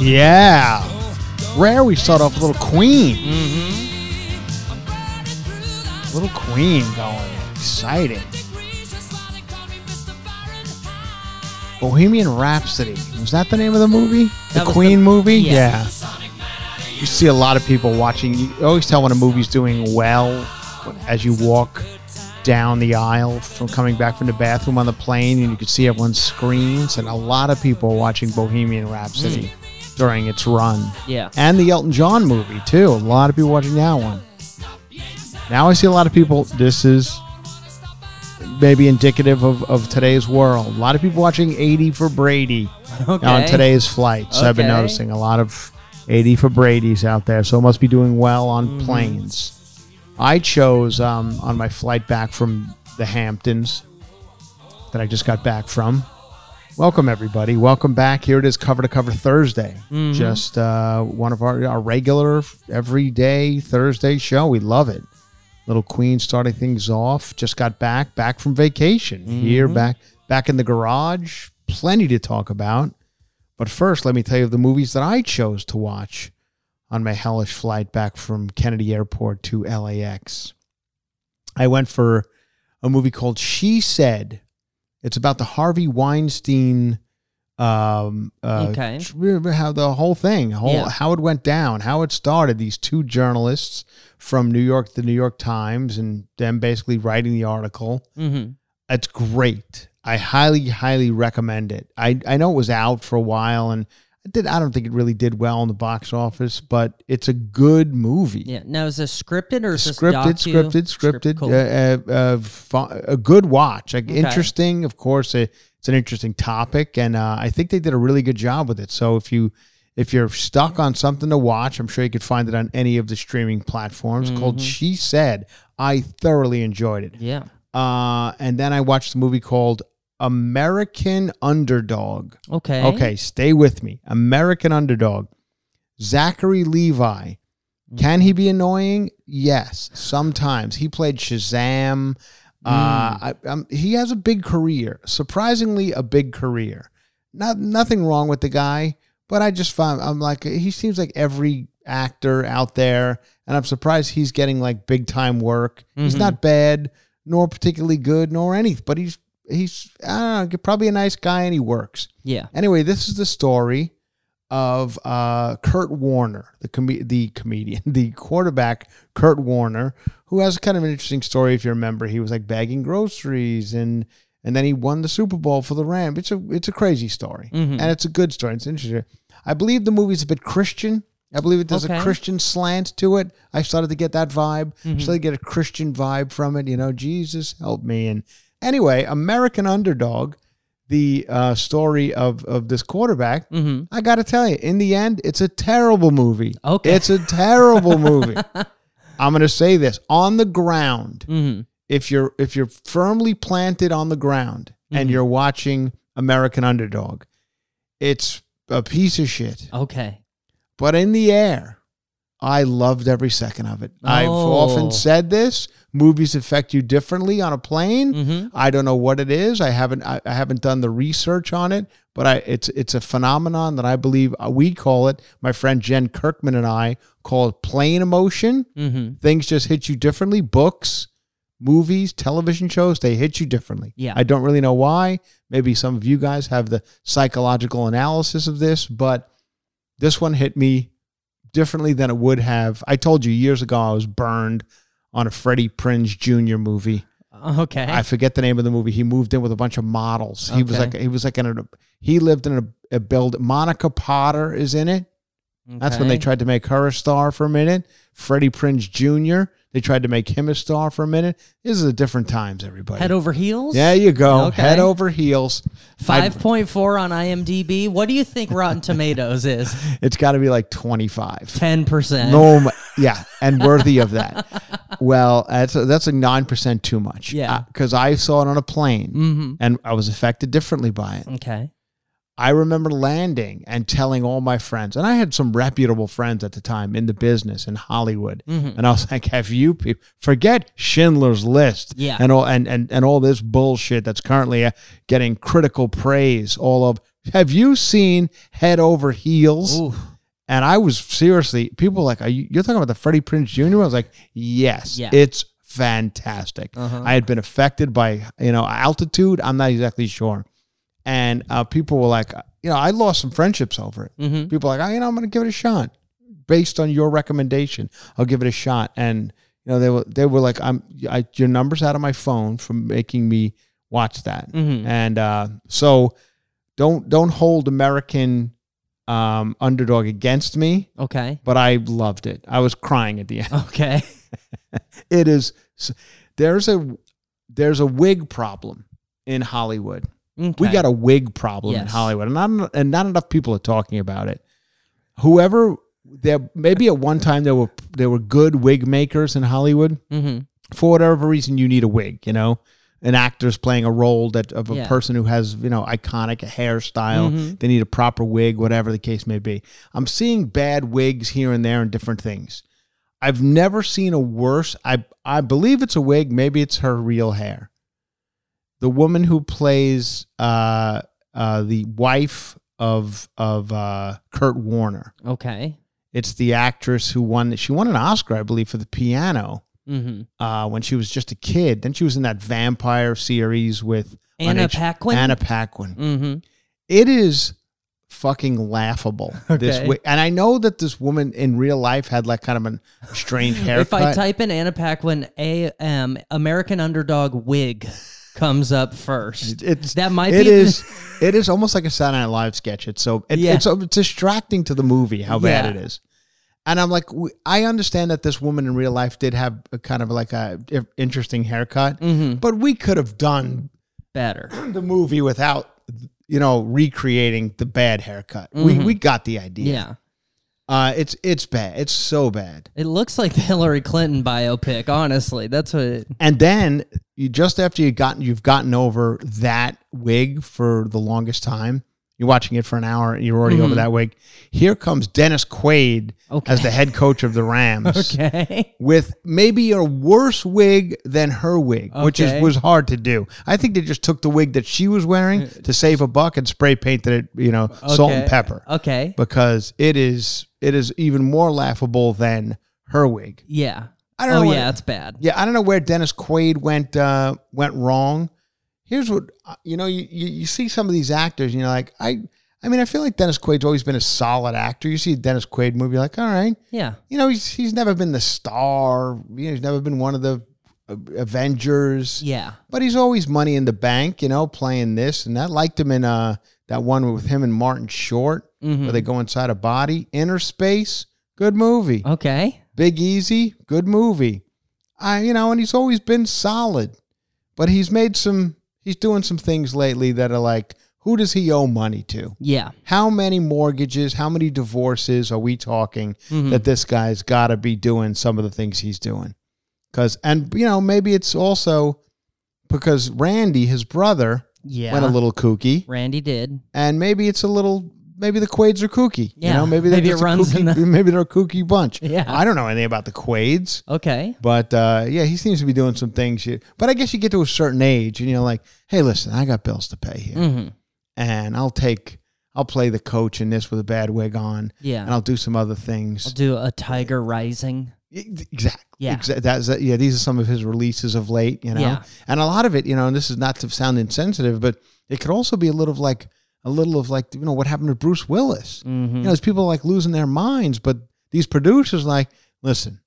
Yeah. Rare, we start off with a little Queen. I'm burning through the Little Queen going. Exciting. degrees, that's why they call me Mr. Fahrenheit. Bohemian Rhapsody. Was that the name of the movie? The Queen the- movie? yeah. Yeah. You see a lot of people watching. You always tell when a movie's doing well as you walk down the aisle from coming back from the bathroom on the plane, and you can see everyone's screens. And a lot of people watching Bohemian Rhapsody mm. during its run. Yeah. and the Elton John movie too. A lot of people watching that one. Now I see a lot of people. This is maybe indicative of, of today's world. A lot of people watching 80 for Brady Okay. on today's flights. I've been noticing a lot of 80 for Brady's out there, so it must be doing well on planes. I chose um, on my flight back from the Hamptons that I just got back from. Welcome everybody. Welcome back. Here it is, cover to cover Thursday. Just uh, one of our our regular everyday Thursday show. We love it. Little Queen starting things off. Just got back, back from vacation. Here, back back in the garage. Plenty to talk about. But first, let me tell you of the movies that I chose to watch on my hellish flight back from Kennedy Airport to LAX. I went for a movie called She Said. It's about the Harvey Weinstein um uh Okay. how the whole thing whole Yeah. how it went down how it started these two journalists from new york the new york times and them basically writing the article Mm-hmm. it's great i highly highly recommend it i i know it was out for a while and it did i don't think it really did well in the box office but it's a good movie Yeah. Now, is this scripted or is this scripted, docu? scripted, Script- scripted. cool. Uh, uh, a good watch. Like Okay. interesting, of course. uh it's an interesting topic, and uh, I think they did a really good job with it. So if you if you're stuck on something to watch, I'm sure you could find it on any of the streaming platforms. Mm-hmm. Called She Said. I thoroughly enjoyed it. yeah. Uh, and then I watched a movie called American Underdog. Okay. Okay, stay with me. American Underdog. Zachary Levi. Can he be annoying? Yes, sometimes. He played Shazam. Uh, I, um, he has a big career. Surprisingly, a big career. Not nothing wrong with the guy, but I just find I'm like he seems like every actor out there, and I'm surprised he's getting like big time work. He's Mhm. not bad, nor particularly good, nor anything, but he's he's I don't know, probably a nice guy and he works. Yeah. Anyway, this is the story of uh, Kurt Warner, the com- the comedian, the quarterback, Kurt Warner, who has kind of an interesting story. If you remember, he was like bagging groceries and and then he won the Super Bowl for the Rams. It's a it's a crazy story, Mhm. and it's a good story. It's interesting. I believe the movie's a bit Christian. I believe it, does Okay. a Christian slant to it. I started to get that vibe. Mm-hmm. Started to get a Christian vibe from it. You know, Jesus help me. And anyway, American Underdog, the uh, story of of this quarterback. Mm-hmm. I got to tell you, in the end, it's a terrible movie. Okay. it's a terrible movie. I'm going to say this on the ground. Mm-hmm. If you're if you're firmly planted on the ground Mm-hmm. and you're watching American Underdog, it's a piece of shit. Okay. But in the air, I loved every second of it. I've Oh. often said this: movies affect you differently on a plane. Mm-hmm. I don't know what it is. I haven't I, I haven't done the research on it, but I it's it's a phenomenon that I believe uh, we call it. My friend Jen Kirkman and I call it plane emotion. Mm-hmm. Things just hit you differently. Books, movies, television shows, they hit you differently. Yeah. I don't really know why. Maybe some of you guys have the psychological analysis of this, but this one hit me differently than it would have. I told you years ago I was burned on a Freddie Prinze Jr. movie. Uh, okay. I forget the name of the movie. He moved in with a bunch of models. He was Okay. like he was like in a he lived in a, a build. Monica Potter is in it. That's when they Okay. tried to make her a star for a minute. Freddie Prinze Jr. They tried to make him a star for a minute. This is a different times, everybody. Head over heels. there you go. Okay. Head over heels. Five point four on IMDb. What do you think Rotten Tomatoes is? It's got to be like twenty five. Ten percent. No, yeah, and worthy of that. Well, that's a, that's a nine percent too much. Yeah. because I saw it on a plane Mm-hmm. and I was affected differently by it. Okay. I remember landing and telling all my friends, and I had some reputable friends at the time in the business in Hollywood, Mm-hmm. and I was like, "Have you forget Schindler's List, Yeah. and all and and and all this bullshit that's currently uh, getting critical praise? All of have you seen Head Over Heels?" Ooh. And I was seriously, people were like, Are you, you're talking about the Freddie Prinze Jr. I was like, yes, Yeah. it's fantastic. Uh-huh. I had been affected by, you know, altitude. I'm not exactly sure. And uh, people were like, you know, I lost some friendships over it. Mm-hmm. People were like, oh, you know, I'm going to give it a shot based on your recommendation. I'll give it a shot. And, you know, they were, they were like, I'm, I, your number's out of my phone from making me watch that. Mhm. And uh, so don't, don't hold American um, underdog against me Okay. but I loved it. I was crying at the end. Okay. It is there's a there's a wig problem in Hollywood. We got a wig problem in Hollywood, and not and not enough people are talking about it. Whoever there maybe at one time there were there were good wig makers in Hollywood. Mm-hmm. For whatever reason, you need a wig. You know, an actor's playing a role that of a Yeah. person who has you know iconic hairstyle. Mhm. They need a proper wig, whatever the case may be. I'm seeing bad wigs here and there and different things. I've never seen a worse. I I believe it's a wig. Maybe it's her real hair. The woman who plays uh, uh, the wife of of uh, Kurt Warner. Okay. It's the actress who won. She won an Oscar, I believe, for the piano Mm-hmm. uh, when she was just a kid. Then she was in that vampire series with Anna H- Paquin. Anna Paquin. Mm-hmm. It is fucking laughable. This Okay. way, and I know that this woman in real life had like kind of a strange haircut. If I type in Anna Paquin AM American Underdog wig comes up first. it's That might it be- is it is almost like a Saturday Night Live sketch. It's so it, Yeah. it's, it's distracting to the movie how bad Yeah. it is. And I'm like, I understand that this woman in real life did have a kind of like a interesting haircut, Mm-hmm. but we could have done Better. the movie without, you know, recreating the bad haircut. We Mhm. we got the idea. Yeah. Uh, it's it's bad. It's so bad. It looks like the Hillary Clinton biopic, honestly. That's what it, And then you just after you gotten you've gotten over that wig for the longest time. You're watching it for an hour. and You're already over Mhm. that wig. Here comes Dennis Quaid Okay. as the head coach of the Rams Okay. with maybe a worse wig than her wig, which is was hard to do. I think they just took the wig that she was wearing to save a buck and spray painted it, you know, salt and pepper Okay. because it is it is even more laughable than her wig. Yeah. I don't oh, know. yeah, it's bad. yeah, I don't know where Dennis Quaid went uh, went wrong. Here's what uh, you know. You, you you see some of these actors, you know, like I. I mean, I feel like Dennis Quaid's always been a solid actor. You see a Dennis Quaid movie, you're like, all right, Yeah. you know, he's he's never been the star. You know, he's never been one of the uh, Avengers. Yeah. But he's always money in the bank, you know, playing this and that. Liked him in uh that one with him and Martin Short, Mhm. where they go inside a body. Innerspace, good movie. Okay. Big Easy, good movie. I, you know, and he's always been solid, but he's made some. He's doing some things lately that are like, who does he owe money to? Yeah. How many mortgages, how many divorces are we talking Mhm. that this guy's got to be doing some of the things he's doing? Because, and you know, maybe it's also because Randy, his brother, Yeah. went a little kooky, Randy did. and maybe it's a little. Maybe the Quaids are kooky. Yeah, you know, maybe they're maybe it runs in kooky, the- maybe they're a kooky bunch. Yeah. I don't know anything about the Quaids. Okay. But uh, yeah, he seems to be doing some things. You, but I guess you get to a certain age and you're like, hey, listen, I got bills to pay here, Mm-hmm. and I'll take, I'll play the coach in this with a bad wig on, Yeah. and I'll do some other things. I'll do a Tiger Rising. Exactly. Yeah. Exa- that's yeah. These are some of his releases of late. You know, Yeah. and a lot of it, you know, and this is not to sound insensitive, but it could also be a little of like a little of like you know what happened to Bruce Willis. Mm-hmm. You know, there's people like losing their minds, but these producers like, listen,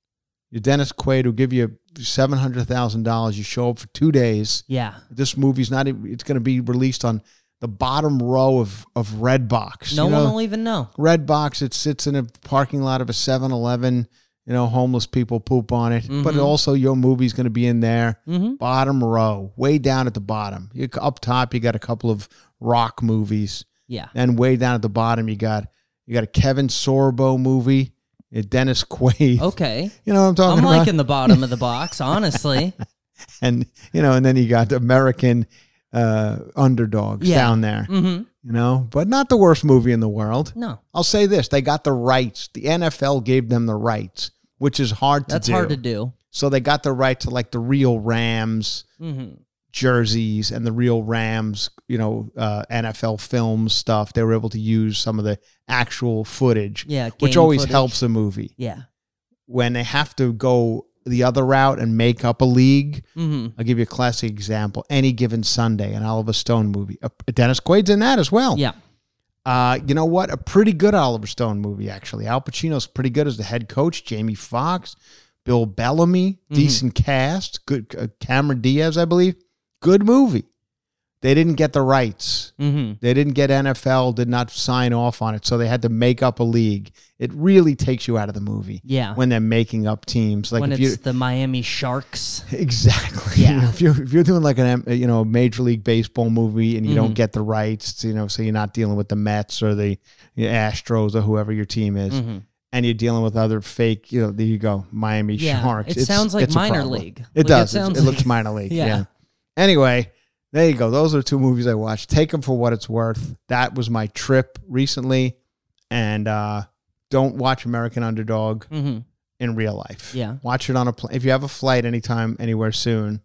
you're Dennis Quaid will give you seven hundred thousand dollars. You show up for two days. yeah. This movie's not. It's going to be released on the bottom row of of Redbox. No you one will even know. Redbox. It sits in a parking lot of a 7-Eleven. You know, homeless people poop on it, but Mhm. also your movie's going to be in there, Mm-hmm. bottom row, way down at the bottom. You up top, you got a couple of rock movies. Yeah. And way down at the bottom, you got you got a Kevin Sorbo movie, a Dennis Quaid. Okay. You know what I'm talking I'm about? liking the bottom of the box, honestly. and you know, and then you got American uh, underdogs Yeah. down there. mm-hmm. You know, but not the worst movie in the world. No, I'll say this: they got the rights. The NFL gave them the rights, which is hard to that's do. hard to do. So they got the right to like the real Rams Mm-hmm. Jerseys and the real Rams, you know, uh, NFL film stuff. They were able to use some of the actual footage, Yeah. which always footage. helps a movie. Yeah. When they have to go the other route and make up a league, Mm-hmm. I'll give you a classic example. Any given Sunday, an Oliver Stone movie. Uh, Dennis Quaid's in that as well. Yeah. Uh, you know what? A pretty good Oliver Stone movie, actually. Al Pacino's pretty good as the head coach. Jamie Foxx, Bill Bellamy, Mm-hmm. decent cast. Good uh, Cameron Diaz, I believe. Good movie. They didn't get the rights. Mm-hmm. They didn't get NFL. Did not sign off on it, so they had to make up a league. It really takes you out of the movie Yeah. when they're making up teams. Like when if it's you the Miami Sharks. Exactly. Yeah. if you're if you're doing like an you know major league baseball movie and you don't Mhm. get the rights, you know, so you're not dealing with the Mets or the you Astros or whoever your team is, Mm-hmm. and you're dealing with other fake, you know, there you go, Miami Yeah, Sharks. it sounds like it's minor league. It Like, does. It, it looks minor league. Yeah. yeah. Anyway, there you go. Those are two movies I watched. Take them for what it's worth. That was my trip recently, and uh, don't watch American Underdog Mm-hmm. in real life. Yeah. Watch it on a plane. If you have a flight anytime, anywhere soon,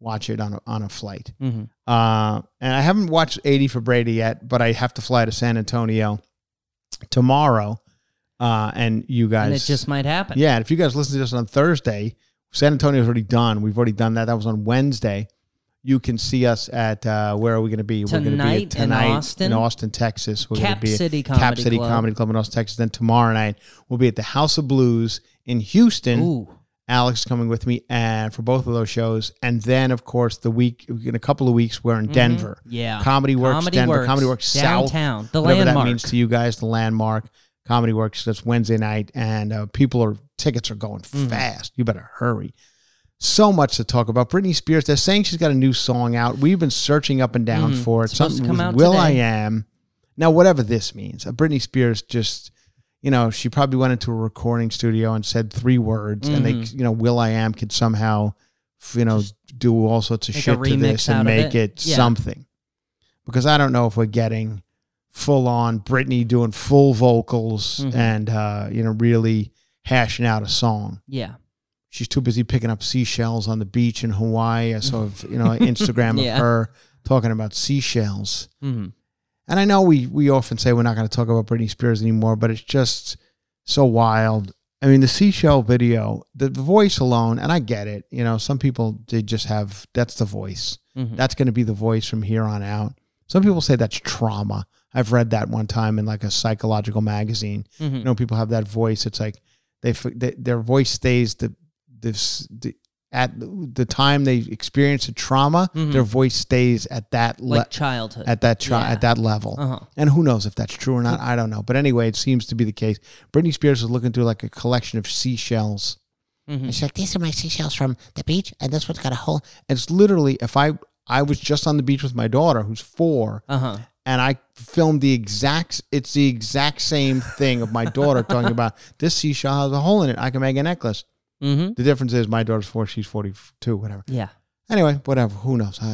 watch it on a, on a flight. Mm-hmm. Uh, and I haven't watched 80 for Brady yet, but I have to fly to San Antonio tomorrow. Uh, and you guys. And it just might happen. Yeah. And if you guys listen to this on Thursday, San Antonio's already done. We've already done that. That was on Wednesday. You can see us at, uh, where are we going to be? We're going to be Tonight in Austin. in Austin, Texas. We're Cap be City Cap Comedy City Club. Comedy Club in Austin, Texas. Then tomorrow night, we'll be at the House of Blues in Houston. Ooh. Alex is coming with me and for both of those shows. And then, of course, the week in a couple of weeks, we're in Denver. Mm-hmm. Yeah. Comedy Works Comedy Denver. Works. Comedy Works South. Downtown. The whatever landmark. that means to you guys, the landmark. Comedy Works. That's Wednesday night, and uh, people are tickets are going Mm-hmm. fast. You better hurry. So much to talk about. Britney Spears. They're saying she's got a new song out. We've been searching up and down Mhm. for it. Something come with out Will today. I Am. Now, whatever this means, Britney Spears just, you know, she probably went into a recording studio and said three words, and they, Mhm. you know, Will.I.Am could somehow, you know, do all sorts of shit to this and make it. it, Yeah. something. Because I don't know if we're getting full on Britney doing full vocals Mhm. and uh, you know really hashing out a song. Yeah. She's too busy picking up seashells on the beach in Hawaii. I saw you know Instagram Yeah. of her talking about seashells. Mm-hmm. And I know we we often say we're not going to talk about Britney Spears anymore, but it's just so wild. I mean, the seashell video, the, the voice alone, and I get it. You know, some people they just have that's the voice. Mhm. That's going to be the voice from here on out. Some people say that's trauma. I've read that one time in like a psychological magazine. Mhm. You know, people have that voice. It's like they, they their voice stays the this the at the time they experience a trauma, their voice stays at that le- Mm-hmm. like childhood. at that tri- Yeah. at that level. Uh-huh. And who knows if that's true or not? I don't know. But anyway, it seems to be the case. Britney Spears is looking through like a collection of seashells. Mm-hmm. And she's like, "These are my seashells from the beach, and this one's got a hole." And it's literally if I I was just on the beach with my daughter, who's four, Uh huh. and I filmed the exact. It's the exact same thing of my daughter talking about this seashell has a hole in it. I can make a necklace. Mm-hmm. The difference is my daughter's four, she's forty-two, whatever. Yeah. Anyway, whatever. Who knows? I,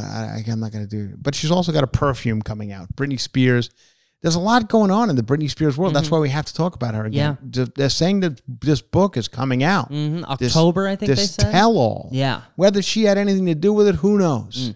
I, I'm not going to do it. But she's also got a perfume coming out. Britney Spears. There's a lot going on in the Britney Spears world. That's why we have to talk about her again. Yeah. They're saying that this book is coming out. Mm-hmm. This- October, I think this they said. tell all. yeah. Whether she had anything to do with it, who knows?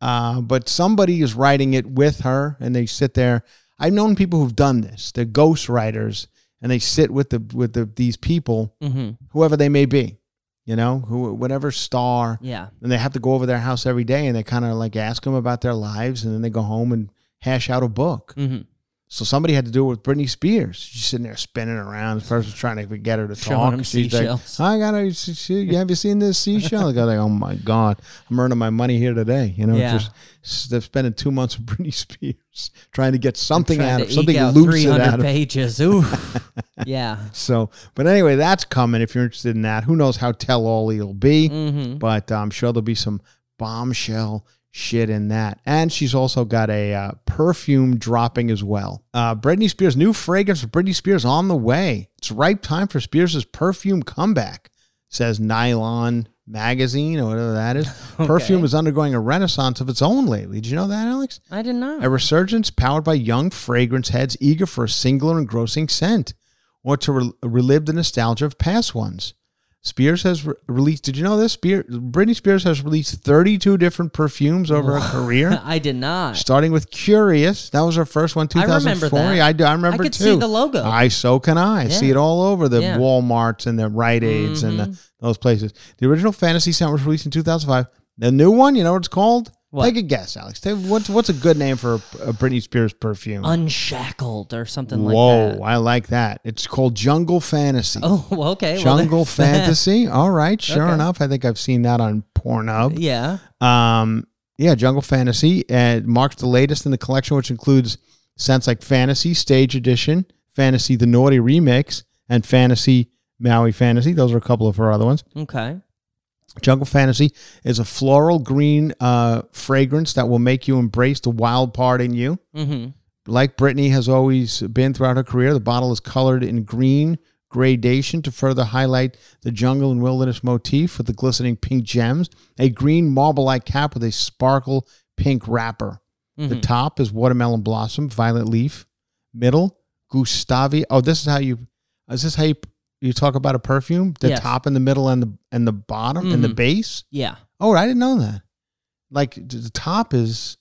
Uh, but somebody is writing it with her, and they sit there. I've known people who've done this. They're ghost writers, and they sit with the with the these people, Mm-hmm. whoever they may be, you know, who whatever star, Yeah. and they have to go over their house every day, and they kind of like ask them about their lives, and then they go home and hash out a book. Mm-hmm. So somebody had to do it with Britney Spears. She's sitting there spinning around. This person's trying to get her to Showing talk. them She's seashells. like, "I gotta. see- see- Have you seen this seashell?" The guy's like, "Oh my god, I'm earning my money here today." You know, Yeah. just s- they're spending two months with Britney Spears trying to get something Trying out to of something out lucid 300 out of. pages. Ooh. yeah. So, but anyway, that's coming. If you're interested in that, who knows how tell all it'll be? Mm-hmm. but I'm sure there'll be some bombshell shit in that. And she's also got a uh, perfume dropping as well. Uh, Britney Spears, new fragrance for Britney Spears on the way. It's ripe time for Spears' perfume comeback, says Nylon Magazine or whatever that is. Perfume is undergoing a renaissance of its own lately. Did you know that, Alex? I did not. A resurgence powered by young fragrance heads eager for a singular engrossing scent or to re- relive the nostalgia of past ones. Spears has re- released, did you know this? Spear, Britney Spears has released 32 different perfumes over her career, I did not. starting with Curious. That was her first one, I remember 2004. that. I, do, I remember I could too. see the logo. I so can I. I see it all over the Yeah. Mm-hmm. Walmarts and the Rite Aids and the, those places. The original Fantasy scent was released in 2005. The new one, you know what it's called? What? Take a guess, Alex. Take- What's what's a good name for a, Britney Spears perfume? Unshackled or something like Whoa, that. Whoa, I like that. It's called Jungle Fantasy. Oh, okay. Jungle there's Fantasy. All right, sure Okay. enough. I think I've seen that on Pornhub. Yeah. Um, yeah, Jungle Fantasy uh, marks the latest in the collection, which includes scents like Fantasy Stage Edition, Fantasy the Naughty Remix, and Fantasy Maui Fantasy. Those are a couple of her other ones. Okay. Jungle Fantasy is a floral green uh, fragrance that will make you embrace the wild part in you. Mm-hmm. Like Britney has always been throughout her career, the bottle is colored in green gradation to further highlight the jungle and wilderness motif with the glistening pink gems. A green marble-like cap with a sparkle pink wrapper. The Mhm. top is watermelon blossom, violet leaf. Middle, Gustavi. Oh, this is how you. Is this how you you talk about a perfume? The Yes. top and the middle and the and the bottom and the Mhm. base. Yeah. Oh, I didn't know that. Like the top is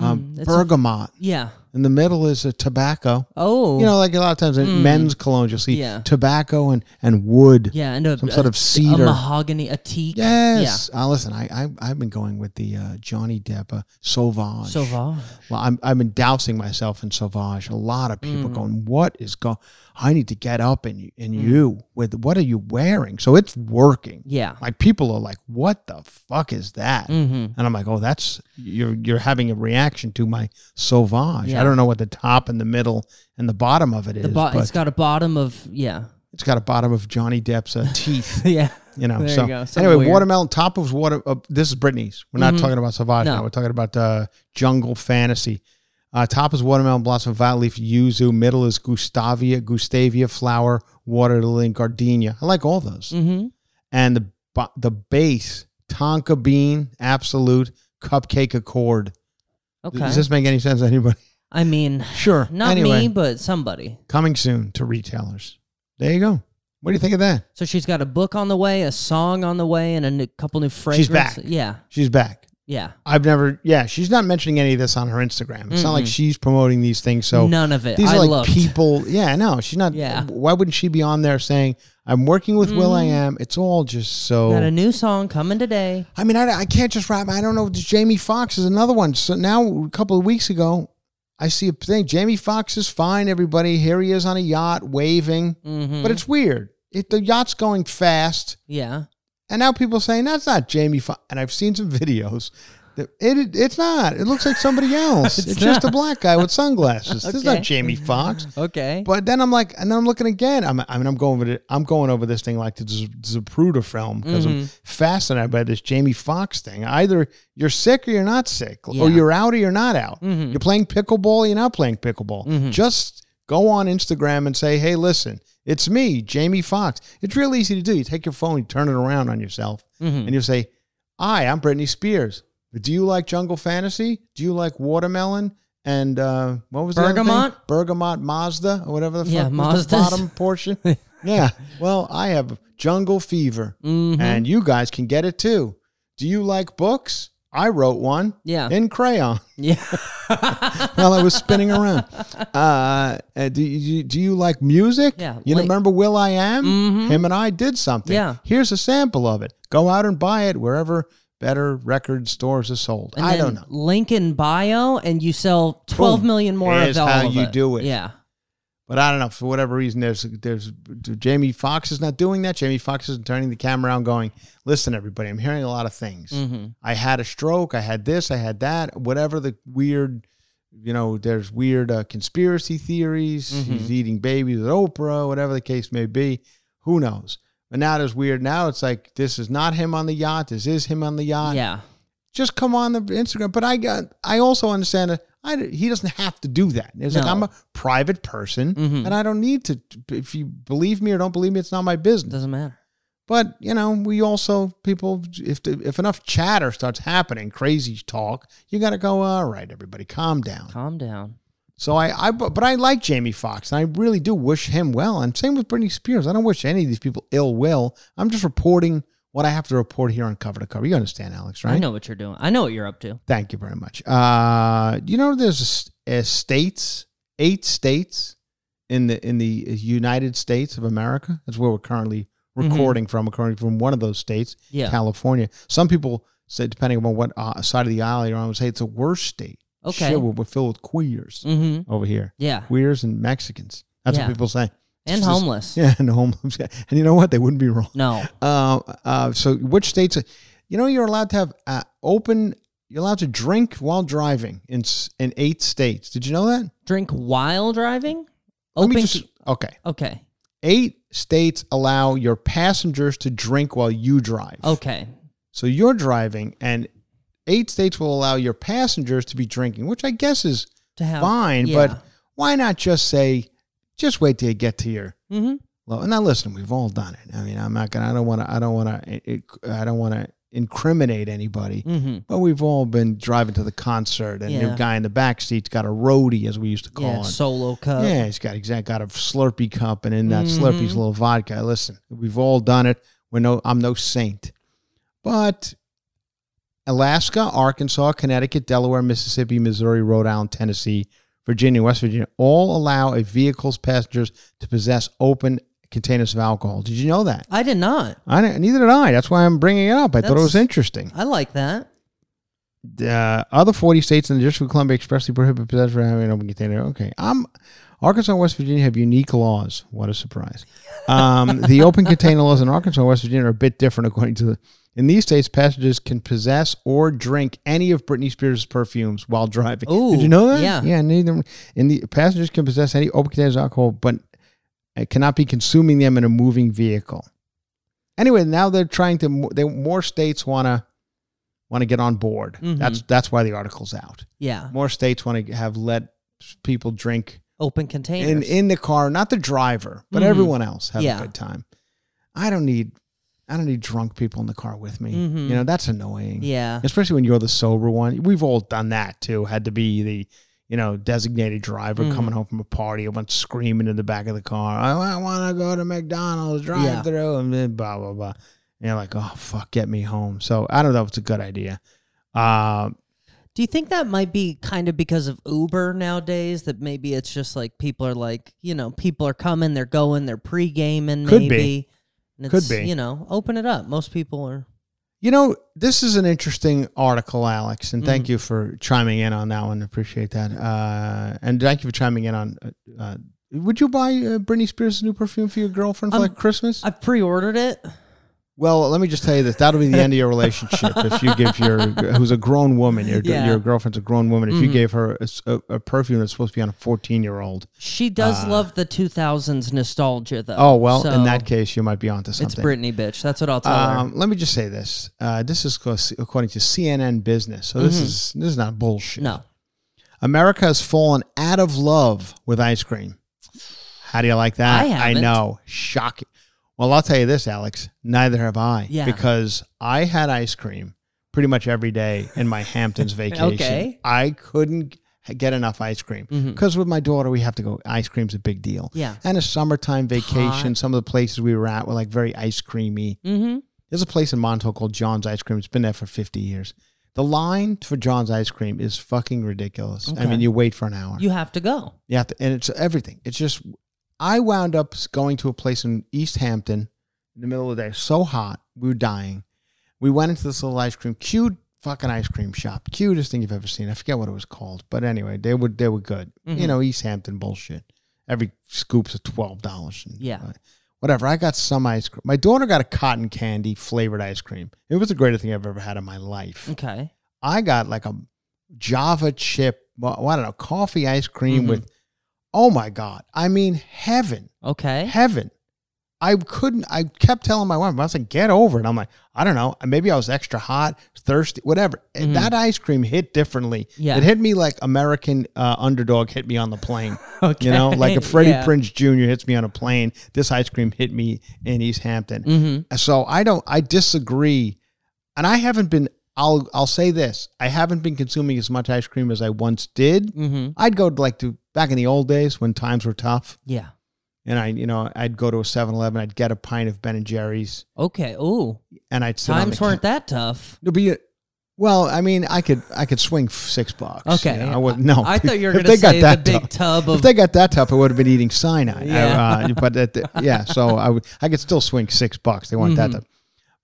um, Mm, it's a- bergamot, Yeah. And the middle is a tobacco. Oh. You know, like a lot of times in Mm. men's colognes, you'll see Yeah. tobacco and, and wood. yeah, and a, some a- sort of cedar, a mahogany, a teak. Yes. Uh, listen, I, I I've been going with the uh, Johnny Depp uh, Sauvage. Sauvage. Well, I'm I've been dousing myself in Sauvage. A lot of people Mm. going, "What is going? I need to get up and and you with what are you wearing?" So it's working. Yeah. Like people are like, "What the fuck is that?" Mm-hmm. And I'm like, "Oh, that's you're you're having a reaction to my Sauvage." Yeah. I don't know what the top and the middle and the bottom of it is, The bo- but it's got a bottom of yeah. it's got a bottom of Johnny Depp's uh, teeth. yeah. You know, There so you. Anyway, weird. watermelon top of water. Uh, this is Britney's. We're not Mhm. talking about Sauvage No. now. We're talking about uh, Jungle Fantasy. Uh, top is watermelon blossom, violet leaf, yuzu. Middle is Gustavia, Gustavia flower, water lily, and gardenia. I like all those. Mm-hmm. And the bo- the base Tonka bean, absolute cupcake accord. Okay. Does this make any sense to anybody? I mean, Sure. not anyway, me, but somebody. coming soon to retailers. There you go. What do you think of that? So she's got a book on the way, a song on the way, and a new, couple new fragrances. She's back. Yeah. She's back. Yeah. I've never, yeah, she's not mentioning any of this on her Instagram. It's not like she's promoting these things. So None of it. these I are like looked. people. Yeah, no, she's not. Yeah. Why wouldn't she be on there saying, "I'm working with Will I mm-hmm. Am"? It's all just so. Got a new song coming today. I mean, I, I can't just rap. I don't know. Jamie Foxx is another one. So now, a couple of weeks ago, I see a thing. Jamie Foxx is fine. Everybody here he is on a yacht waving, Mm-hmm. but it's weird. It, the yacht's going fast. yeah. and now people saying that's not Jamie Foxx. And I've seen some videos. It, it it's not. It looks like somebody else. it's just a black guy with sunglasses. This is not Jamie Foxx. Okay. But then I'm like, and then I'm looking again. I'm, I mean, I'm going over it. I'm going over this thing like the Zapruder film because I'm Mm-hmm. fascinated by this Jamie Foxx thing. Either you're sick or you're not sick, Yeah. or you're out or you're not out. Mhm. You're playing pickleball, or you're not playing pickleball. Mhm. Just go on Instagram and say, "Hey, listen, it's me, Jamie Foxx. It's real easy to do. You take your phone, you turn it around on yourself, Mhm. and you say, "Hi, I'm Britney Spears. Do you like Jungle Fantasy? Do you like watermelon?" And uh, what was the other thing? Bergamot? Bergamot Mazda or whatever the Yeah, fuck was the bottom portion. yeah. Well, I have jungle fever, Mhm. and you guys can get it too. Do you like books? I wrote one Yeah. in crayon yeah. while I was spinning around. Uh, do you do you like music? Yeah, You like- remember Will.I.Am? Mhm. Him and I did something. Yeah. Here's a sample of it. Go out and buy it wherever better record stores are sold. And I don't know. Lincoln bio, and you sell twelve Boom. million more Here's of all how of you it. do it. Yeah. But I don't know for whatever reason. There's there's Jamie Foxx is not doing that. Jamie Foxx isn't turning the camera around, going, "Listen, everybody, I'm hearing a lot of things. Mm-hmm. I had a stroke. I had this. I had that. Whatever the weird, you know, there's weird uh, conspiracy theories. Mhm. He's eating babies with Oprah. Whatever the case may be, who knows? But now it's weird. Now it's like this is not him on the yacht. This is him on the yacht. Yeah. Just come on the Instagram. But I got. I also understand that. I, he doesn't have to do that. It's like I'm a private person, Mhm. and I don't need to. If you believe me or don't believe me, it's not my business. Doesn't matter. But you know, we also people if the, if enough chatter starts happening, crazy talk, you got to go. All right, everybody, calm down. Calm down. So I, I, but I like Jamie Foxx, and I really do wish him well. And same with Britney Spears. I don't wish any of these people ill will. I'm just reporting what I have to report here on cover to cover. You understand, Alex, right? I know what you're doing. I know what you're up to. Thank you very much. Uh, you know, there's a, s- a states, eight states in the in the United States of America. That's where we're currently recording from. We're currently from one of those states, Mm-hmm. Yeah. California. Some people say, depending on what uh, side of the aisle you're on, would say it's a worse state. Okay. Shit, we're, filled with queers Mm-hmm. over here. Yeah. Queers and Mexicans. That's Yeah. what people say. And just- homeless. Yeah, and homeless. And you know what? They wouldn't be wrong. No. Uh, uh, so which states? You know, you're allowed to have uh, open. You're allowed to drink while driving in in eight states. Did you know that? Drink while driving? Open. just- okay. okay. Eight states allow your passengers to drink while you drive. Okay. So you're driving, and eight states will allow your passengers to be drinking, which I guess is have fine. yeah. But why not just say, just wait till you get to your Mm-hmm. Well, now listen, we've all done it. I mean, I'm not gonna. I don't want to. I don't want to. I don't want to incriminate anybody. Mm-hmm. But we've all been driving to the concert, and Yeah. the guy in the back seat's got a roadie, as we used to call Yeah. it. Solo cup. yeah, he's got exact got a Slurpee cup, and in that Mhm. Slurpee's a little vodka. Listen, we've all done it. We're no. I'm no saint, but Alaska, Arkansas, Connecticut, Delaware, Mississippi, Missouri, Rhode Island, Tennessee, Virginia, West Virginia all allow a vehicle's passengers to possess open containers of alcohol. Did you know that? I did not. I didn't- neither did I. That's why I'm bringing it up. I thought it was interesting. I like that. Uh, other 40 states and the District of Columbia expressly prohibit possession for having an open container. Okay. I'm Arkansas and West Virginia have unique laws. What a surprise. Um, the open container laws in Arkansas and West Virginia are a bit different according to the in these states, passengers can possess or drink any of Britney Spears' perfumes while driving. Ooh, Did you know that? yeah. Yeah. Neither in the passengers can possess any open containers of alcohol, but it cannot be consuming them in a moving vehicle. Anyway, now they're trying to. They more states want to want to get on board. Mhm. That's that's why the article's out. Yeah. More states want to have let people drink Open containers. in in the car, not the driver, but Mhm. everyone else have Yeah. a good time. I don't need I don't need drunk people in the car with me. Mhm. You know that's annoying. yeah. especially when you're the sober one. We've all done that too. Had to be the you know designated driver Mhm. coming home from a party, everyone screaming in the back of the car. I, want to go to McDonald's drive Yeah. through and then blah blah blah. And you're like, oh fuck, get me home. So I don't know if it's a good idea. Uh, Do you think that might be kind of because of Uber nowadays? That maybe it's just like people are like, you know, people are coming, they're going, they're pre gaming, Could be. And Could be. You know, open it up. Most people are. You know, this is an interesting article, Alex, and Mm. thank you for chiming in on that one. Appreciate that. Uh, and thank you for chiming in on. Uh, uh, would you buy uh, Britney Spears' new perfume for your girlfriend for Um, like Christmas? I've pre ordered it. Well, let me just tell you this: that'll be the end of your relationship if you give your who's a grown woman, your Yeah. your girlfriend's a grown woman. If you Mhm. gave her a perfume that's supposed to be on a fourteen year old, She does Uh, love the 2000s nostalgia, though. oh well, in that case, you might be onto something. it's. Britney, bitch. That's what I'll tell her. Um, let me just say this: uh, this is according to CNN Business, so this Mhm. is this is not bullshit. No. America has fallen out of love with ice cream. How do you like that? I haven't. know, shocking. Well, I'll tell you this, Alex. Neither have I. Yeah. Because I had ice cream pretty much every day in my Hamptons vacation. Okay. I couldn't get enough ice cream because with my daughter we have to go. Ice cream's a big deal. Yeah. And a summertime vacation. Hot. Some of the places we were at were like very ice creamy. Mm-hmm. There's a place in Montauk called John's Ice Cream. It's been there for 50 years. The line for John's Ice Cream is fucking ridiculous. I mean, you wait for an hour. You have to go. You have to, and it's everything. It's just, I wound up going to a place in East Hampton in the middle of the day, so hot, we were dying. We went into this little ice cream, cute fucking ice cream shop, cutest thing you've ever seen. I forget what it was called, but anyway, they were they were good. Mhm. You know, East Hampton bullshit. Every scoop's a twelve dollars. Yeah. Whatever. I got some ice cream. My daughter got a cotton candy flavored ice cream. It was the greatest thing I've ever had in my life. Okay. I got like a Java chip, well, I don't know, coffee ice cream Mhm. with, oh my God. I mean, heaven, Okay. heaven. I couldn't, I kept telling my wife, I was like, get over it. I'm like, I don't know. Maybe I was extra hot, thirsty, whatever. Mhm. That ice cream hit differently. Yeah. It hit me like American uh, underdog hit me on the plane. Okay. You know, like if Freddie Yeah. Prinze Jr. hits me on a plane, this ice cream hit me in East Hampton. Mm-hmm. So I don't I disagree. And I haven't been I'll I'll say this. I haven't been consuming as much ice cream as I once did. Mm-hmm. I'd go to like to back in the old days when times were tough Yeah. and I you know I'd go to a 7-Eleven, I'd get a pint of Ben and Jerry's Okay. Ooh. and I'd sit Times weren't cou- that tough. It'd be well, I mean, I could I could swing six bucks. Okay. you know, I would no. I thought you were if going to they got say that the big tough- tub If they got that tough, I would have been eating cyanide. Yeah. Uh, but at the, yeah, so I would I could still swing six bucks. They weren't that Mhm. tough.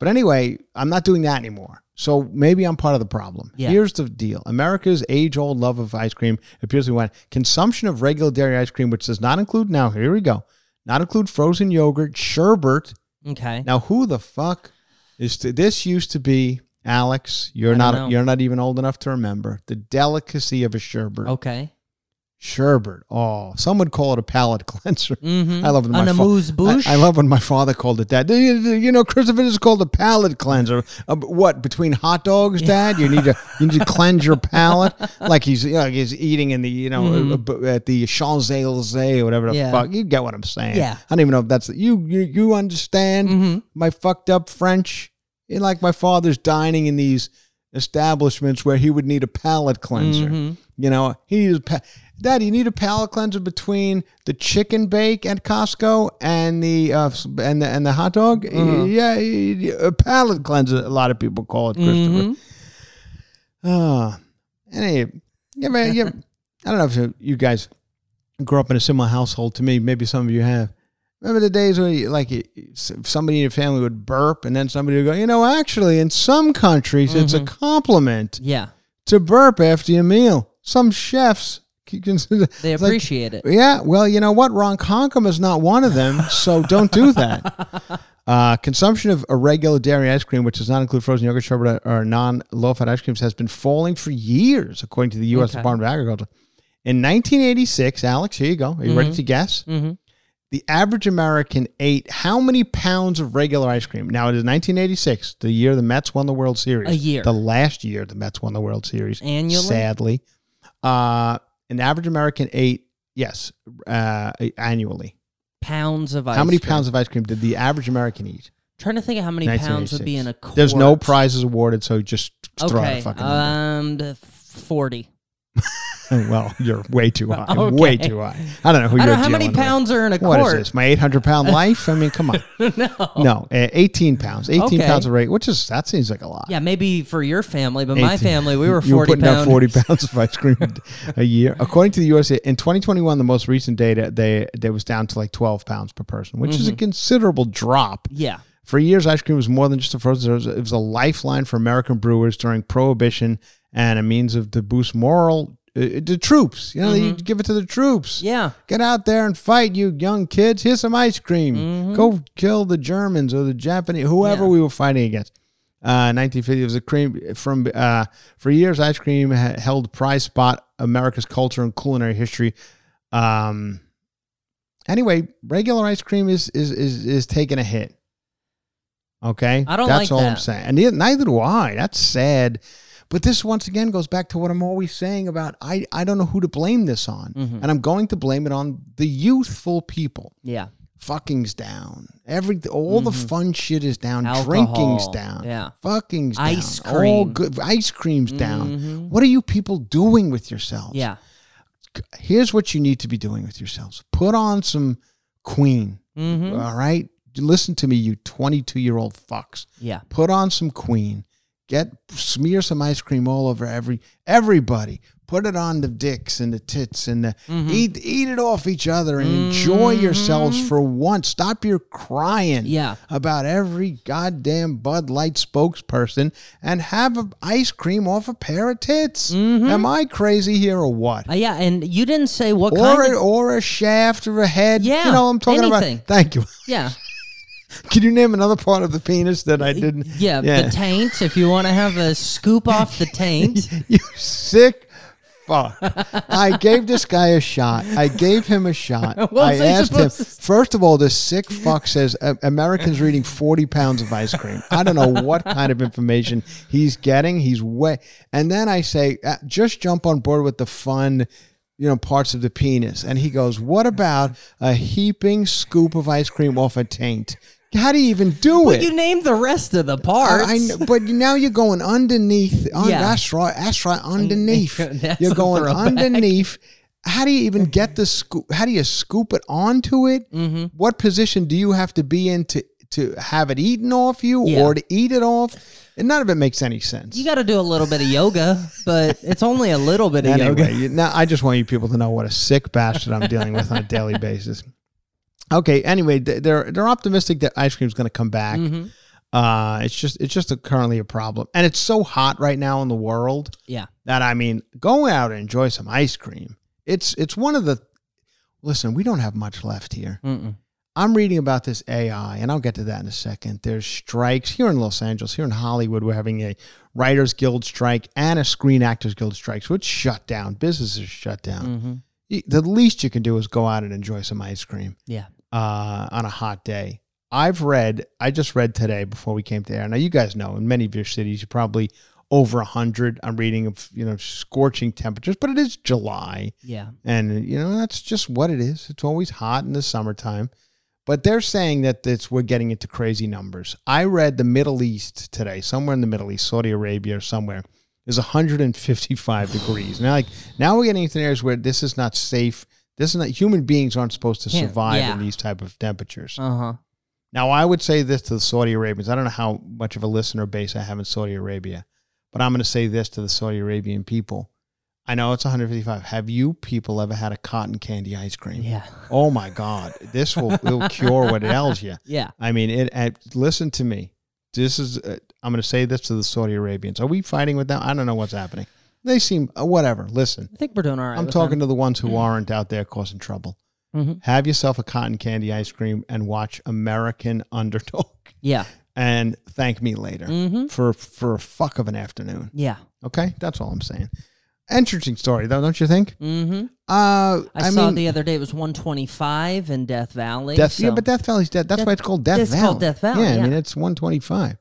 But anyway, I'm not doing that anymore. So maybe I'm part of the problem. Yeah. Here's the deal: America's age-old love of ice cream appears to be one consumption of regular dairy ice cream, which does not include now. Here we go. Not include frozen yogurt, sherbet. okay. Now, who the fuck is to, this? Used to be Alex. You're not. know. You're not even old enough to remember the delicacy of a sherbet. Okay. Sherbet. Oh, some would call it a palate cleanser. Mm-hmm. I love when An my fa- I, I love when my father called it that. You, know, Christopher, is called a palate cleanser. Uh, what between hot dogs, Dad? You need to you need to cleanse your palate, like he's you know, he's eating in the you know Mhm. uh, at the Champs Elysees or whatever the Yeah. fuck. You get what I'm saying? Yeah. I don't even know if that's you. You you understand Mhm. my fucked up French? You like my father's dining in these establishments where he would need a palate cleanser. Mhm. You know, he needs pa- Dad, you need a palate cleanser between the chicken bake at Costco and the uh, and the and the hot dog. Mhm. Yeah, a palate cleanser. A lot of people call it, Christopher. Mhm. Oh, any, yeah, man, yeah. I don't know if you- guys grew up in a similar household to me. Maybe some of you have. Remember the days where, you, like, somebody in your family would burp, and then somebody would go, you know, actually, in some countries, it's a Mhm. compliment Yeah. to burp after your meal. Some chefs c- consider They it's like, appreciate it. yeah, well, you know what? Ron Conkham is not one of them, so don't do that. Uh, consumption of irregular dairy ice cream, which does not include frozen yogurt, sherbet, or non-low-fat ice creams, has been falling for years, according to the U.S. Okay. Department of Agriculture. In 1986, Alex, here you go. Are you ready Mhm. to guess? Mm-hmm. The average American ate how many pounds of regular ice cream? Now it is 1986, the year the Mets won the World Series. A year. The last year the Mets won the World Series. Annually? Sadly. Uh, an average American ate, yes, uh, annually. Pounds of ice how many cream. pounds of ice cream did the average American eat? trying to think of how many pounds would be in a quart. There's no prizes awarded, so just throw out a Okay. fucking number. Um, 40. Well, you're way too high. Okay. Way too high. I don't know who I you're know how many dealing with. pounds are in a What is quart. this? My 800 pound life? I mean, come on. no. No, uh, 18 pounds. 18 Okay. pounds of rate, which is, that seems like a lot. Yeah, maybe for your family, but my family, we were you were putting out pound. 40 pounds of ice cream a year. According to the USA, in 2021, the most recent data, they, they was down to like 12 pounds per person, which is a Mm-hmm. considerable drop. Yeah. For years, ice cream was more than just a frozen. It was, it was a lifeline for American brewers during Prohibition and a means of to boost moral the troops. You know, you give it to the troops. Mm-hmm. Yeah. Get out there and fight, you young kids. Here's some ice cream. Go kill the Germans or the Japanese, whoever Mm-hmm. Yeah. we were fighting against. Uh, 1950 it was a cream from uh, for years. Ice cream ha- held prize spot America's culture and culinary history. Um, anyway, regular ice cream is is is is taking a hit. Okay, I don't That's like all I'm saying, and neither do I. That's sad. But this once again goes back to what I'm always saying about I I don't know who to blame this on, Mm-hmm. and I'm going to blame it on the youthful people. Yeah. Fucking's down. Every all the fun shit is down. Mm-hmm. Alcohol, Drinking's down. yeah. Fucking's Ice down. All good. Ice cream's down. Mhm. What are you people doing with yourselves? Yeah. Here's what you need to be doing with yourselves. Put on some Queen. Mm-hmm. all right. Listen to me, you 22 year old fucks. Yeah. Put on some Queen. Get smear some ice cream all over every everybody. Put it on the dicks and the tits and the Mm-hmm. eat eat it off each other and enjoy yourselves for once. Stop your crying Yeah. about every goddamn Bud Light spokesperson and have a ice cream off a pair of tits. Am I crazy here or what? Uh, yeah. And you didn't say what or kind a, of. or a shaft or a head. Yeah, you know I'm talking anything. about. Thank you. Yeah. Can you name another part of the penis that I didn't? Yeah. The taint. If you want to have a scoop off the taint. you sick fuck. I gave this guy a shot. I gave him a shot. What I I asked him. First of all, this sick fuck says uh, Americans are eating 40 pounds of ice cream. I don't know what kind of information he's getting. He's way. And then I say, uh, just jump on board with the fun. You know, parts of the penis. And he goes, What about a heaping scoop of ice cream off a taint? How do you even do it? But it? you named the rest of the parts. I, I know, but now you're going underneath. Un, Yeah. That's right. That's right. Underneath. That's you're a going throwback. underneath. How do you even get the scoop? How do you scoop it onto it? Mm-hmm. What position do you have to be in to to have it eaten off you Yeah. or to eat it off? And none of it makes any sense. You got to do a little bit of yoga, but it's only a little bit of anyway, yoga. you, now I just want you people to know what a sick bastard I'm dealing with on a daily basis. Okay. Anyway, they're they're optimistic that ice cream's going to come back. Mhm. Uh, it's just it's just a, currently a problem, and it's so hot right now in the world Yeah. that I mean, go out and enjoy some ice cream. It's it's one of the. Listen, we don't have much left here. Mm-mm. I'm reading about this AI, and I'll get to that in a second. There's strikes here in Los Angeles, here in Hollywood. We're having a Writers Guild strike and a Screen Actors Guild strike. So it's shut down. Businesses shut down. Mhm. The least you can do is go out and enjoy some ice cream Yeah. uh, on a hot day. I've read, I just read today before we came to air. Now, you guys know in many of your cities, you're probably over 100. I'm reading of, you know, scorching temperatures, but it is July. Yeah. And, you know, that's just what it is. It's always hot in the summertime. But they're saying that it's, we're getting into crazy numbers. I read the Middle East today, somewhere in the Middle East, Saudi Arabia or somewhere, is 155 degrees. Now, like now we're getting into areas where this is not safe. This is not human beings aren't supposed to Can't- survive yeah. in these type of temperatures. Uh huh. Now, I would say this to the Saudi Arabians. I don't know how much of a listener base I have in Saudi Arabia, but I'm going to say this to the Saudi Arabian people. I know it's 155. Have you people ever had a cotton candy ice cream? Yeah. Oh my God, this will will cure what ails you. Yeah. I mean, it. And listen to me. This is. Uh, I'm going to say this to the Saudi Arabians. Are we fighting with them? I don't know what's happening. They seem uh, whatever. Listen, I think we're doing all right. I'm talking them. to the ones who aren't out there causing trouble. Mhm. Have yourself a cotton candy ice cream and watch American Underdog, Yeah. and thank me later Mm-hmm. for for a fuck of an afternoon. Yeah. Okay, that's all I'm saying. Interesting story though, don't you think? Mm-hmm. Uh, I, I, saw mean, the other day it was 125 in Death Valley. Death, so- yeah, but Death Valley's dead. That's Death- why it's called Death it's Valley. called Death Valley, Yeah, I mean it's 125.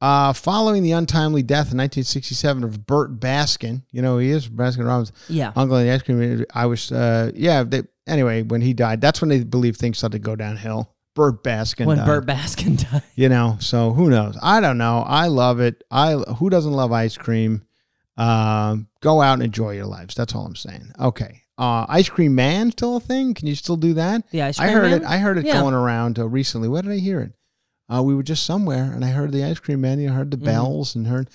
Uh, following the untimely death in 1967 of Burt Baskin, you know who he is Baskin Robbins, yeah. uncle in the ice cream. I was, uh, yeah. They, anyway, when he died, that's when they believe things started to go downhill. Burt Baskin, when died. Burt Baskin died. you know. So who knows? I don't know. I love it. I who doesn't love ice cream? Um, go out and enjoy your lives. That's all I'm saying. Okay. Uh, ice cream man still a thing? Can you still do that? Ice I heard man? it. I heard it Yeah. going around uh, recently. Where did I hear it? Uh, we were just somewhere, and I heard the ice cream man. You heard the bells and heard.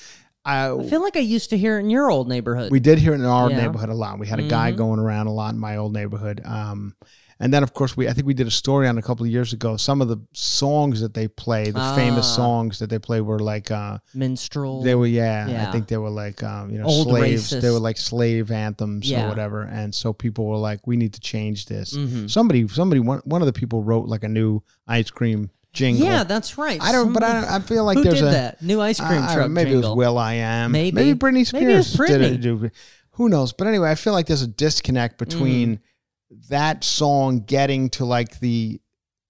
I, Mm-hmm. I feel like I used to hear it in your old neighborhood. we did hear it in our Yeah. neighborhood a lot. We had a guy Mhm. going around a lot in my old neighborhood. Um, And then, of course, we I think we did a story on a couple of years ago. Some of the songs that they play, the famous Ah. songs that they play, were like uh, Minstrel. they were yeah, Yeah. I think they were like um, you know Old slaves. They were like slave anthems Yeah. or whatever. And so people were like, we need to change this. Mhm. Somebody, somebody, one, one of the people wrote like a new ice cream jingle. Yeah, that's right. I don't, but I, I feel like Who there's did a that? New ice cream I- truck maybe jingle. it was Will.I.Am. Maybe. maybe Britney Spears Maybe it was did Britney. it. Who knows? But anyway, I feel like there's a disconnect between Mm. That song getting to like the,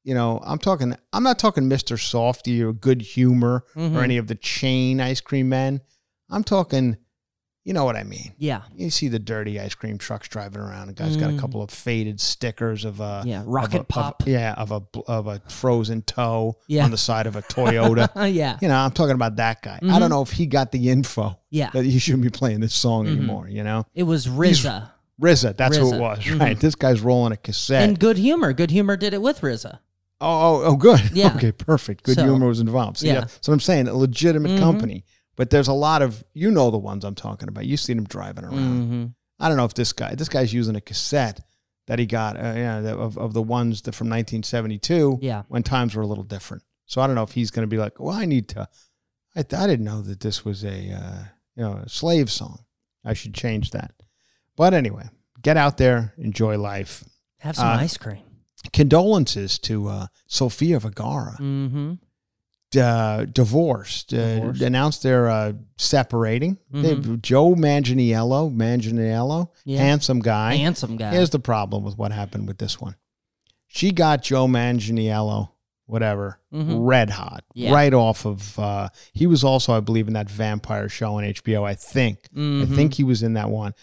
you know, I'm talking. I'm not talking Mr. Softee or Good Humor Mhm. or any of the chain ice cream men. I'm talking. You know what I mean? Yeah, You see the dirty ice cream trucks driving around. The guy's got a Mm. couple of faded stickers of a yeah. of Rocket a- of- pop. yeah, of a of a frozen toe Yeah. on the side of a Toyota. Yeah, You know, I'm talking about that guy. I Mhm. don't know if he got the info yeah. that he shouldn't be playing this song Mhm. anymore. You know, It was RZA RZA, that's who it RZA. was, Mhm. right? This guy's rolling a cassette. and Good Humor. Good Humor did it with RZA. oh, oh, oh, good. Yeah. okay, perfect. Good So- humor was involved. So, yeah. Yeah. So I'm saying a legitimate Mhm. company, but there's a lot of you know the ones I'm talking about. You see them driving around. Mm-hmm. I don't know if this guy, this guy's using a cassette that he got, uh, yeah, the- of of the ones that from 1972. Yeah. when times were a little different. So I don't know if he's going to be like, well, I need to. I, I didn't know that this was a uh, you know a slave song. I should change that. But anyway, get out there, enjoy life. Have some Uh, ice cream. Condolences to uh, Sofia Vergara, Mm-hmm. uh, divorced, uh, Divorced. announced they're uh, separating. They- Mhm. Joe Manganiello, Manganiello, Yeah. handsome guy. Handsome guy. Here's the problem with what happened with this one. She got Joe Manganiello, whatever, Mhm. red hot, Yeah. right off of. Uh, he was also, I believe, in that vampire show on HBO. I think. Mhm. I think he was in that one.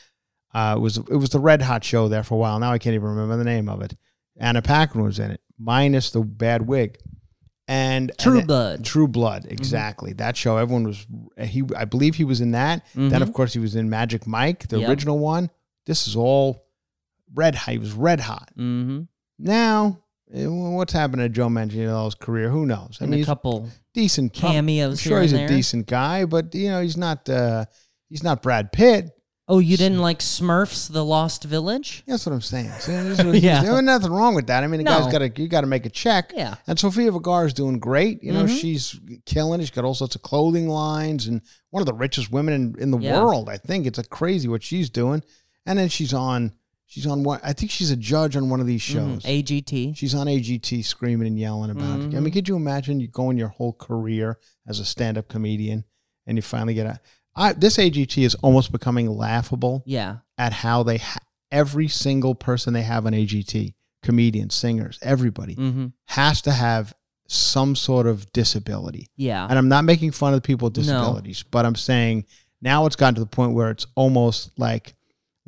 Uh, it was it was the red hot show there for a while. Now I can't even remember the name of it. Anna Paquin was in it, minus the bad wig. And True and- Blood. True Blood, exactly. That show, everyone was he. I believe he was in that. Then, Mhm. of course, he was in Magic Mike, the Yep. original one. This is all red hot. He was red hot. Mm-hmm. Now, eh, what's happened to Joe Manganiello's career? Who knows? I And mean, a couple decent. cameos I'm sure he's a decent guy, but you know, he's not. Uh, he's not Brad Pitt. Oh, you didn't like Smurfs: The Lost Village? That's what I'm saying. So this was- Yeah. There's nothing wrong with that. I mean, the No. guy's got to you got to make a check. Yeah. And Sofia Vergara is doing great. You know, Mhm. she's killing. it. She's got all sorts of clothing lines and one of the richest women in, in the Yeah. world. I think it's a crazy what she's doing. And then she's on. She's on one. I think she's a judge on one of these shows. Mhm. AGT. She's on AGT screaming and yelling about it. I mean, could you imagine you going your whole career as a stand-up comedian and you finally get a I, this AGT is almost becoming laughable Yeah. at how they ha- every single person they have on AGT, comedians, singers, everybody Mm-hmm. has to have some sort of disability. Yeah. And I'm not making fun of the people with No. disabilities, but I'm saying now it's gotten to the point where it's almost like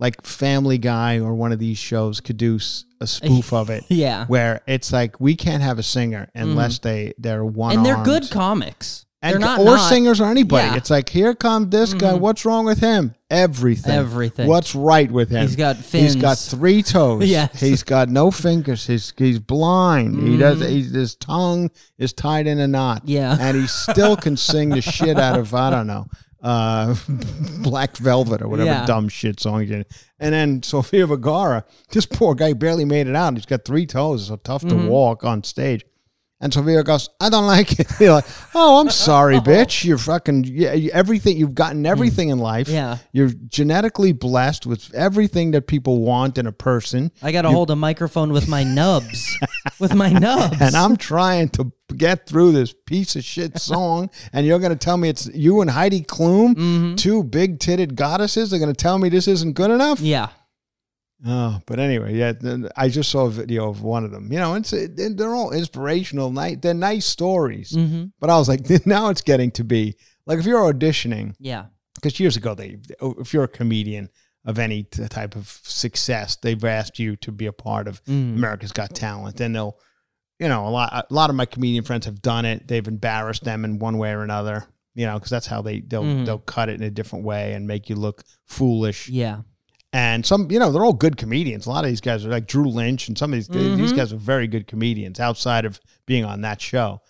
like Family Guy or one of these shows could do a spoof of it Yeah. where it's like we can't have a singer unless they they're one Mm-hmm. And they're good comics. And they're not or not- singers or anybody. Yeah. It's like here comes this guy. Mhm. What's wrong with him? Everything. Everything. What's right with him? He's got fins. He's got three toes. Yes. He's got no fingers. He's he's blind. He does. Mhm. He's, his tongue is tied in a knot. Yeah. and he still can sing the shit out of I don't know, uh, Black Velvet or whatever Yeah. dumb shit song he did. And then Sofia Vergara, this poor guy barely made it out. He's got three toes, so tough to Mhm. walk on stage. And Sofia goes, I don't like it. You're like, oh, I'm sorry, bitch. You're fucking yeah, you- everything. You've gotten everything in life. Mm. Yeah. You're genetically blessed with everything that people want in a person. I got to hold a microphone with my nubs. with my nubs. And I'm trying to get through this piece of shit song, and you're going to tell me it's you and Heidi Klum, Mhm. two big titted goddesses. They're going to tell me this isn't good enough. Yeah. Oh, but anyway, yeah, I just saw a video of one of them. You know, it's they're all inspirational. Nice, they're nice stories. Mm-hmm. But I was like, now it's getting to be like if you're auditioning, Yeah. because years ago they, if you're a comedian of any type of success, they've asked you to be a part of Mm. America's Got Talent, and they'll, you know, a lot a lot of my comedian friends have done it. They've embarrassed them in one way or another, you know, because that's how they they'll Mhm. they'll cut it in a different way and make you look foolish. Yeah. And some, you know, they're all good comedians. A lot of these guys are like Drew Lynch, and some of these these Mhm. guys are very good comedians outside of being on that show.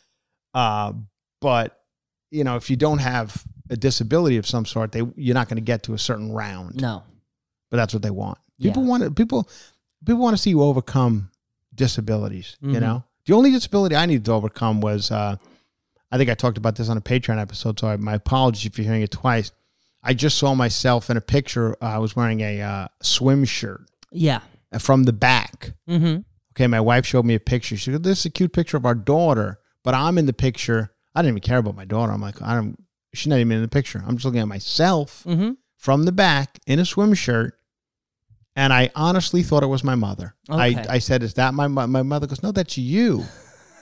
Uh, but you know, if you don't have a disability of some sort, they you're not going to get to a certain round No. but that's what they want. Yeah. People want to, people people want to see you overcome disabilities. You Mhm. know, the only disability I needed to overcome was uh, I think I talked about this on a Patreon episode. So I, my apologies if you're hearing it twice. I just saw myself in a picture. Uh, I was wearing a uh, swim shirt Yeah. from the back. Mm-hmm. Okay, my wife showed me a picture. She said, "This is a cute picture of our daughter," but I'm in the picture. I didn't even care about my daughter. I'm like, I don't. She's not even in the picture. I'm just looking at myself Mm-hmm. from the back in a swim shirt, and I honestly thought it was my mother. Okay. I, I said, "Is that my mo-" my mother?" Goes, "No, that's you."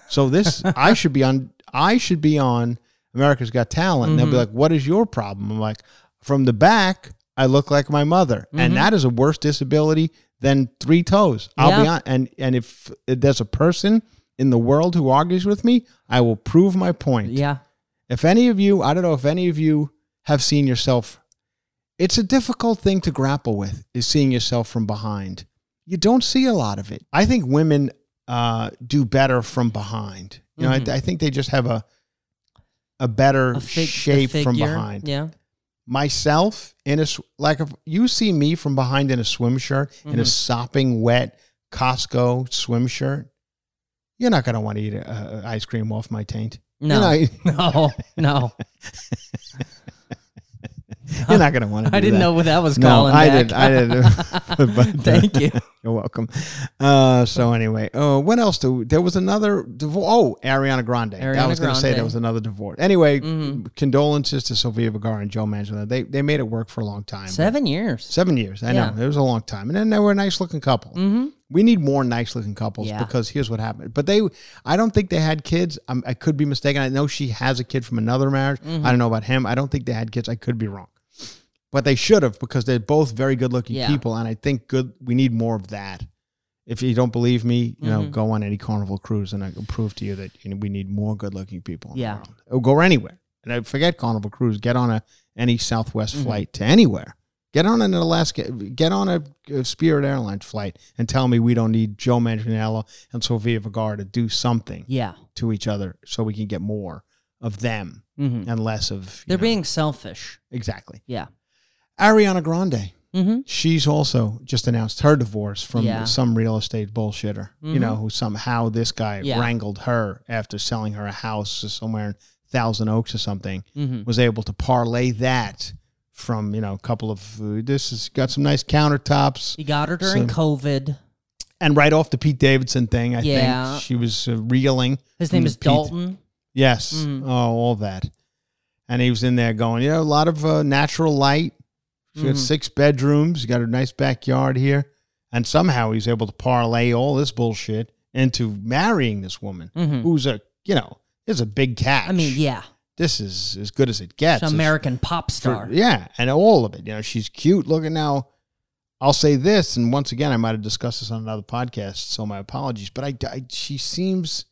So this I should be on. I should be on America's Got Talent. And they'll be Mhm. like, "What is your problem?" I'm like, "From the back, I look like my mother, Mhm. and that is a worse disability than three toes." I'll be Yeah. on. And and if there's a person in the world who argues with me, I will prove my point. Yeah. If any of you, I don't know if any of you have seen yourself, it's a difficult thing to grapple with, is seeing yourself from behind. You don't see a lot of it. I think women uh, do better from behind. You know, Mhm. I, I think they just have a a better A fig- a shape from behind. Yeah. Myself in a like if you see me from behind in a swim shirt in a Mhm. sopping wet Costco swim shirt, you're not gonna want to eat a, a ice cream off my taint. No. Not, no. No. you're not gonna want to. I didn't know what that was No, calling. I back. did. I did. But, uh, Thank you. You're welcome. Uh, so anyway, uh, what else? Do there was another divorce? Oh, Ariana Grande. I was going to say there was another divorce. Anyway, Mhm. condolences to Sofia Vergara and Joe Manchin. They they made it work for a long time. Seven years. Seven years. I know it was a long time, and then they were a nice looking couple. Mm-hmm. We need more nice looking couples Yeah. because here's what happened. But they, I don't think they had kids. i I could be mistaken. I know she has a kid from another marriage. Mm-hmm. I don't know about him. I don't think they had kids. I could be wrong, but they should have because they're both very good looking Yeah. people, and I think good. We need more of that. If you don't believe me, you know, Mhm. go on any carnival cruise, and I can prove to you that you know, we need more good looking people. Yeah. go anywhere. And I forget carnival cruise. Get on a any Southwest Mhm. flight to anywhere. Get on an Alaska. Get on a, a Spirit Airlines flight and tell me we don't need Joe Manganiello and Sofia Vergara to do something Yeah. to each other so we can get more of them Mm-hmm. and less of. you They're know- being selfish. exactly. Yeah. Ariana Grande. Mm-hmm. She's also just announced her divorce from Yeah. some real estate bullshitter. You Mhm. know, who somehow this guy Yeah. wrangled her after selling her a house somewhere in Thousand Oaks or something Mm-hmm. was able to parlay that from you know a couple of uh, this has got some nice countertops He got her during COVID. and right off the Pete Davidson thing I Yeah. think she was uh, reeling His name is Pete- Dalton. yes Mm. oh all that and he was in there going you know a lot of uh, natural light she got Mhm. six bedrooms He got a nice backyard here and somehow he's able to parlay all this bullshit into marrying this woman Mhm. who's a you know is a big catch I mean, yeah. This is as good as it gets She's It's- an American pop For- star. yeah, and all of it. You know, she's cute looking now. I'll say this, and once again, I might have discussed this on another podcast, so my apologies. But I, I she seems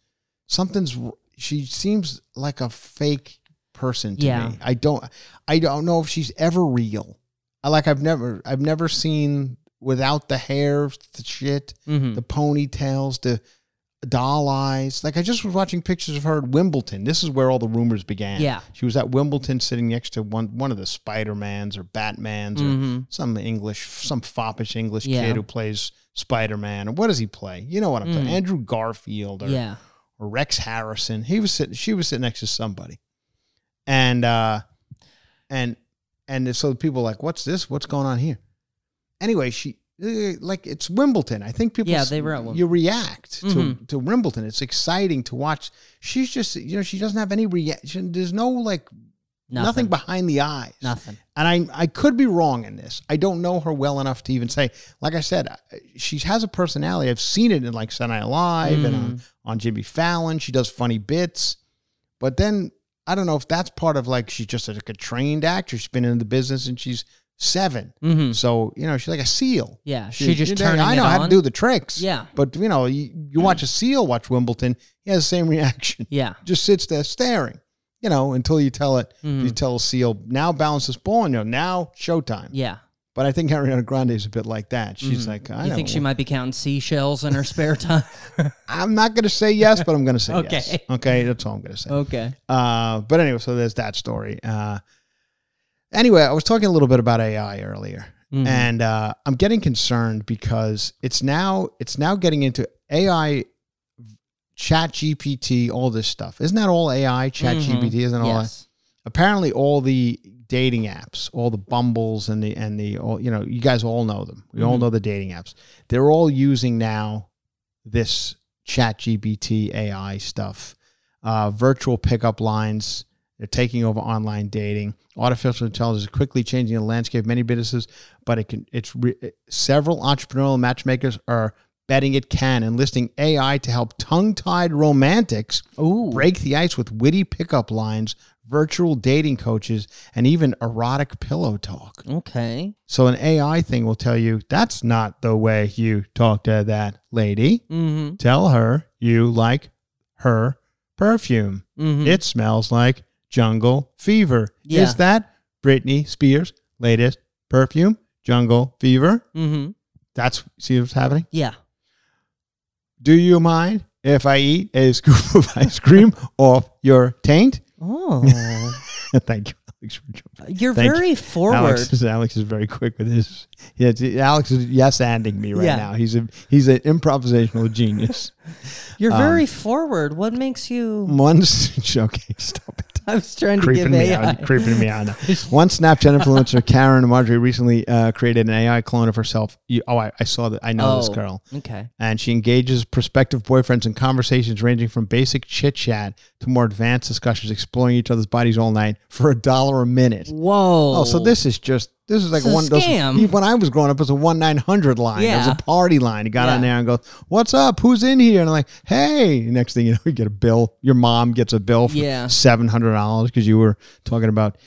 something's. She seems like a fake person to Yeah. me. I don't. I don't know if she's ever real. I like. I've never. I've never seen without the hair, the shit, Mm-hmm. the ponytails, the doll eyes. Like I just was watching pictures of her at Wimbledon. This is where all the rumors began. Yeah. She was at Wimbledon sitting next to one one of the Spider-Mans or Batmans or Mm-hmm. some English, some foppish English Yeah. kid who plays Spider-Man. Or what does he play? You know what I'm Mm. talking Andrew Garfield or, Yeah. or Rex Harrison. He was sitting she was sitting next to somebody. And uh and and so people like, what's this? What's going on here? Anyway, she Uh, like it's Wimbledon. I think people Yeah, they were at you react to Mhm. to Wimbledon. It's exciting to watch. She's just you know she doesn't have any reaction. There's no like Nothing. nothing behind the eyes. Nothing. And I I could be wrong in this. I don't know her well enough to even say. Like I said, uh, she has a personality. I've seen it in like Saturday Night Live and on, mm. on Jimmy Fallon. She does funny bits, but then I don't know if that's part of like she's just like a trained actor. She's been in the business and she's 7 Mm-hmm. So you know she's like a seal. Yeah. She, just you know, turning I know how on. to do the tricks. Yeah. But you know, you, you watch a seal watch Wimbledon, he has the same reaction. Yeah. Just sits there staring. You know, until you tell it, Mhm. you tell a seal, now balance this ball, and you know, now showtime. Yeah. But I think Ariana Grande is a bit like that. She's Mhm. like, I You think she might be counting seashells in her spare time? I'm not going to say yes, but I'm going to say yes. Okay. Okay, that's all I'm going to say. okay. Uh, but anyway, so there's that story. Uh, anyway, I was talking a little bit about AI earlier, Mhm. and uh, I'm getting concerned because it's now it's now getting into AI, Chat GPT, all this stuff. Isn't that all AI? Chat GPT isn't all yes. apparently all the dating apps, all the Bumbles and the and the all you know, you guys all know them. We all know the dating apps. They're all using now this Chat GPT AI stuff, uh, virtual pickup lines. They're taking over online dating. Artificial intelligence is quickly changing the landscape of many businesses, but it can. It's re, several entrepreneurial matchmakers are betting it can, enlisting AI to help tongue-tied romantics Ooh. break the ice with witty pickup lines, virtual dating coaches, and even erotic pillow talk. Okay. So an AI thing will tell you that's not the way you talk to that lady. Mm-hmm. Tell her you like her perfume. Mm-hmm. It smells like jungle fever. Yeah. Is that Britney Spears' latest perfume? Jungle fever. mm-hmm. That's see what's happening. Yeah. Do you mind if I eat a scoop of ice cream off your taint? Oh, Thank you. Alex, You're Thank very you. forward. Alex is, Alex is very quick with his. Yeah, Alex is yes anding me right Yeah. now. He's a he's an improvisational genius. You're um, very forward. What makes you? Once okay, stop it. I was trying to Creeping give me AI. out, creeping me out. One Snapchat influencer, Caryn Marjorie, recently uh, created an AI clone of herself. You, oh, I, I saw that. I know this Oh. girl. Okay. and she engages prospective boyfriends in conversations ranging from basic chit chat to more advanced discussions, exploring each other's bodies all night for a dollar a minute. Whoa. Oh, so this is just this is like It's a one. those- scam. when I was growing up, it was a one nine hundred line. It was a party line. You got on there and goes, "What's up? Who's in here?" And I'm like, "Hey." Next thing you know, you get a bill. Your mom gets a bill for Yeah. seven hundred dollars because you were talking about,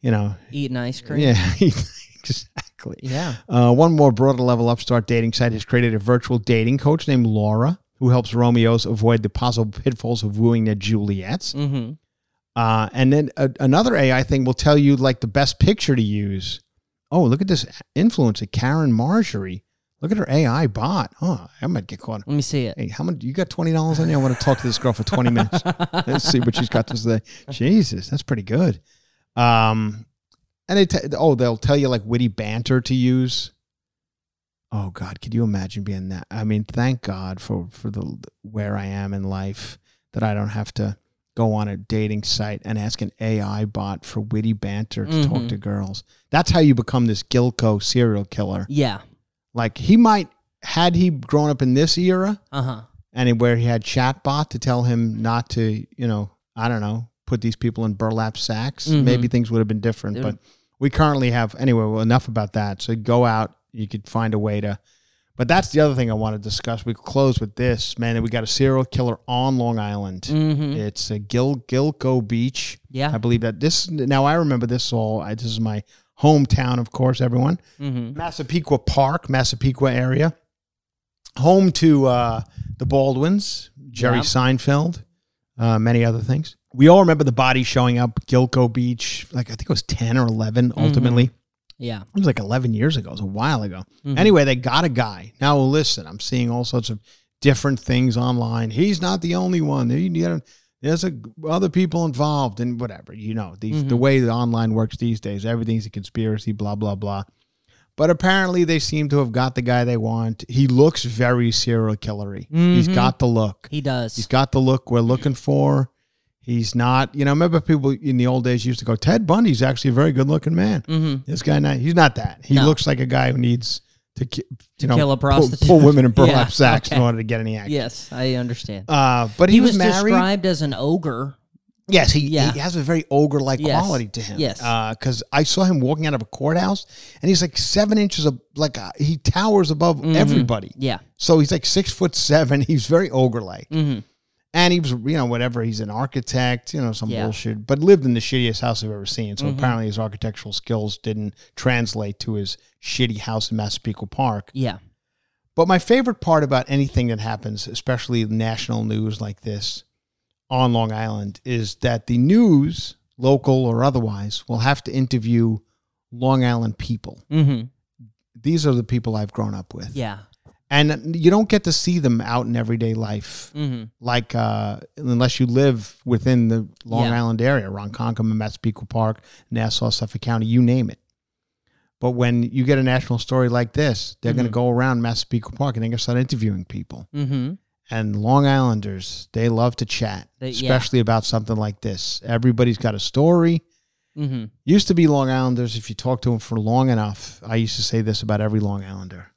you know, eating ice cream. yeah, exactly. Yeah. Uh, one more broader level upstart dating site has created a virtual dating coach named Laura, who helps Romeos avoid the possible pitfalls of wooing their Juliets. Mm-hmm. Uh, and then a, another AI thing will tell you like the best picture to use. Oh, look at this influencer, Caryn Marjorie. Look at her AI bot. Oh, I might get caught. Let me see it. Hey, how much? You got twenty dollars on you? I want to talk to this girl for twenty minutes. Let's see what she's got to say. Jesus, that's pretty good. Um, and they t- oh, they'll tell you like witty banter to use. Oh God, could you imagine being that? I mean, thank God for for the where I am in life that I don't have to go on a dating site and ask an AI bot for witty banter to talk Mhm. to girls. That's how you become this Gilgo serial killer. Yeah. Like he might had he grown up in this era Uh huh. and where he had chatbot to tell him not to, you know, I don't know, put these people in burlap sacks, Mhm. maybe things would have been different. They But we currently have anyway. Well, enough about that. So go out. You could find a way to. But that's the other thing I want to discuss. We close with this, man. We got a serial killer on Long Island. Mm-hmm. It's a Gil Gilgo Beach. Yeah. I believe that this. Now I remember this all. I, this is my hometown, of course. Everyone. Mm-hmm. Massapequa Park, Massapequa area, home to uh, the Baldwins, Jerry Yep. Seinfeld, uh, many other things. We all remember the body showing up Gilgo Beach, like I think it was ten or 11 Ultimately, Yeah. it was like eleven years ago. It was a while ago. Mhm. Anyway, they got a guy. Now listen, I'm seeing all sorts of different things online. He's not the only one. There- you know, There's a, other people involved and whatever. You know, these, the way the online works these days, everything's a conspiracy. Blah blah blah. But apparently, they seem to have got the guy they want. He looks very serial killery. He's Mhm. got the look. He does. He's got the look we're looking for. He's not, you know, remember people in the old days used to go, Ted Bundy's actually a very good looking man. mm-hmm. This guy, not, he's not that. He No. looks like a guy who needs to, ki- you know, kill a prostitute. pull, women in burlap Yeah, sacks in order to get any action. Yes, I understand. Uh, but he, he, was, was, described as an ogre. Yes, he, Yeah. he has a very ogre like Yes. quality to him. Yes. Because I saw him walking out of a courthouse and he's like seven inches of, like, uh, he towers above Mhm. everybody. Yeah. So he's like six foot seven. He's very ogre like. Mm-hmm. And he was, you know, whatever. He's an architect, you know, some Yeah. bullshit, but lived in the shittiest house I've ever seen. So Mhm. apparently his architectural skills didn't translate to his shitty house in Massapequa Park. Yeah. But my favorite part about anything that happens, especially national news like this on Long Island, is that the news, local or otherwise, will have to interview Long Island people. Mm-hmm. These are the people I've grown up with. Yeah. And you don't get to see them out in everyday life Mm-hmm. like uh, unless you live within the Long Yeah. Island area, Ronkonkoma, Massapequa Park, Nassau, Suffolk County, you name it. But when you get a national story like this, they're going Mhm. to go around Massapequa Park and they're going to start interviewing people. Mm-hmm. And Long Islanders, they love to chat, They- yeah. especially about something like this. Everybody's got a story. Mm-hmm. Used to be Long Islanders, if you talk to them for long enough, I used to say this about every Long Islander.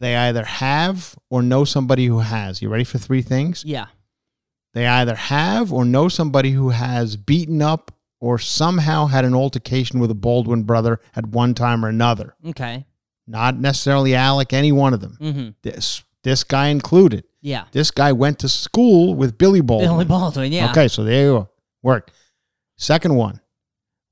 They either have or know somebody who has. You ready for three things? Yeah. They either have or know somebody who has beaten up or somehow had an altercation with a Baldwin brother at one time or another. Okay. Not necessarily Alec, any one of them. Mm-hmm. This this guy included. Yeah. This guy went to school with Billy Baldwin. Billy Baldwin. Yeah. Okay, so there you go. Work. Second one.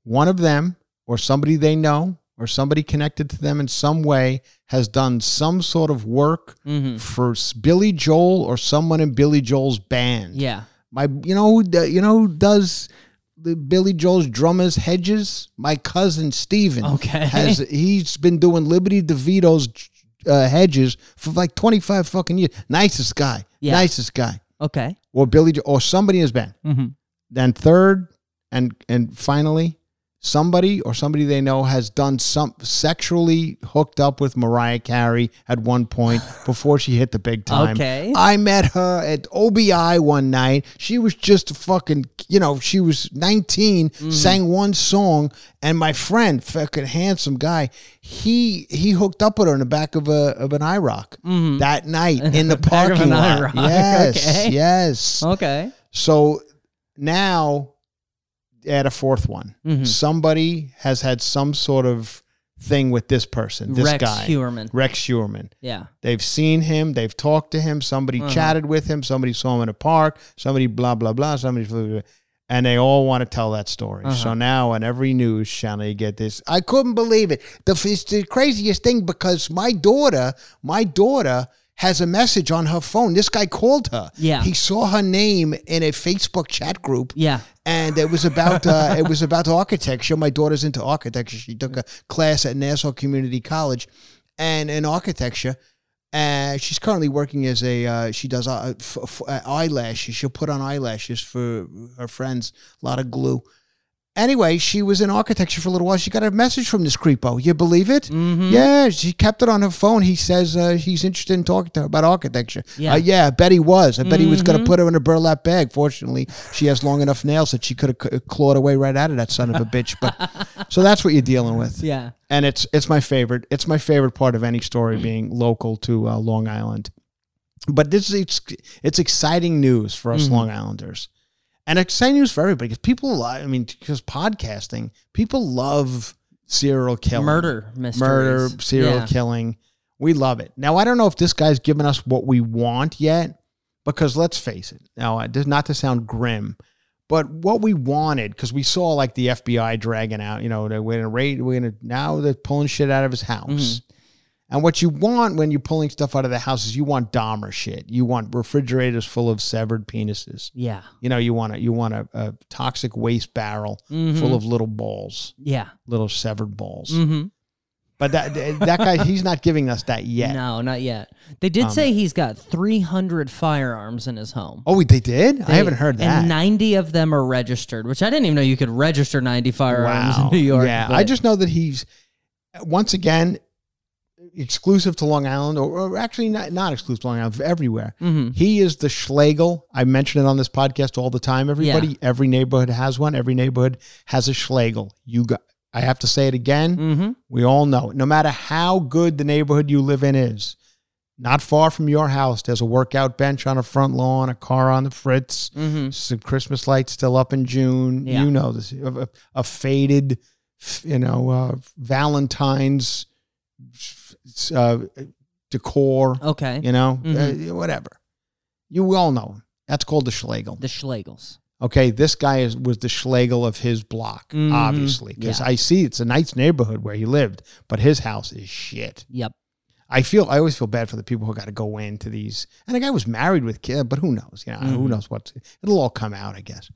One of them or somebody they know or somebody connected to them in some way has done some sort of work Mm-hmm. for Billy Joel or someone in Billy Joel's band. Yeah. My, you know, you know, who does the Billy Joel's drummers hedges? My cousin Steven Okay. has he's been doing Liberty DeVito's uh, hedges for like twenty five fucking years. Nicest guy, Yeah. nicest guy, Okay. or Billy or somebody in his band. Mm-hmm. Then third, and and finally, somebody or somebody they know has done some sexually hooked up with Mariah Carey at one point before she hit the big time. Okay. I met her at OBI one night. She was just a fucking, you know, she was 19, Mm-hmm. sang one song, and my friend, fucking handsome guy, he he hooked up with her in the back of a of an IROC that night in the Mm-hmm. Parking lot. IROC, Yes, okay. yes. Okay. So now add a fourth one. Mhm. Somebody has had some sort of thing with this person, this Rex guy, Heuermann. Rex Heuermann. Yeah. They've seen him, they've talked to him, somebody Uh-huh. chatted with him, somebody saw him in a park, somebody blah blah blah, somebody blah, blah, blah, and they all want to tell that story. Uh-huh. So now on every news channel you get this. I couldn't believe it. The it's the craziest thing because my daughter, my daughter has a message on her phone. This guy called her. Yeah. He saw her name in a Facebook chat group Yeah. and it was about uh, it was about architecture. My daughter's into architecture. She took a class at Nassau Community College, and in architecture, uh, she's currently working as a uh, she does uh, f- f- uh, eyelashes. She'll put on eyelashes for her friends. A lot of glue. Anyway, she was in architecture for a little while. She got a message from this creepo. You believe it? Mm-hmm. Yeah, she kept it on her phone. He says uh, he's interested in talking to her about architecture. Yeah. Uh, yeah, I bet he was. I bet he was going to put her in a burlap bag. Fortunately, she has long enough nails that she could have c- clawed away right out of that son of a bitch. But so that's what you're dealing with, Yeah. and it's it's my favorite. It's my favorite part of any story being local to uh, Long Island. But this is it's, it's exciting news for us Mhm. Long Islanders, and exciting news for everybody because people. I mean, because podcasting, people love serial killing, Murder mysteries. murder, serial Yeah. killing. We love it. Now I don't know if this guy's given us what we want yet, because let's face it. Now, it does not to sound grim, but what we wanted, because we saw like the FBI dragging out, you know, going to raid, we're going to now they're pulling shit out of his house. Mhm. And what you want when you're pulling stuff out of the house is you want Dahmer shit. You want refrigerators full of severed penises. Yeah. You know, you want a you want a, a toxic waste barrel Mhm. full of little balls, Yeah. little severed balls. Mm-hmm. But that that guy, he's not giving us that yet. No, not yet. They did Um, say he's got 300 firearms in his home. Oh, they did? I haven't heard that. And 90 of them are registered, which I didn't even know you could register 90 firearms in New York. Yeah, but- I just know that he's once again exclusive to Long Island, or, or actually not, not exclusive to Long Island, everywhere. Mhm. He is the Schlegel. I mention it on this podcast all the time. Everybody, every neighborhood has one. Every neighborhood has a Schlegel. You got. I have to say it again. Mhm. We all know. it. No matter how good the neighborhood you live in is, not far from your house, there's a workout bench on a front lawn, a car on the fritz, Mhm. some Christmas lights still up in June. Yeah. You know this. A, a- a faded, you know, uh, Valentine's uh, decor. Okay. You know, Mhm. uh, whatever. You all know him. That's called the Schlegel. The Schlegels. Okay, this guy is was the Schlegel of his block, Mhm. obviously, because Yeah. I see it's a nice neighborhood where he lived, but his house is shit. Yep. I feel I always feel bad for the people who got to go into these. And the guy was married with kid, but who knows? You know, who Mhm. knows what? It'll all come out, I guess.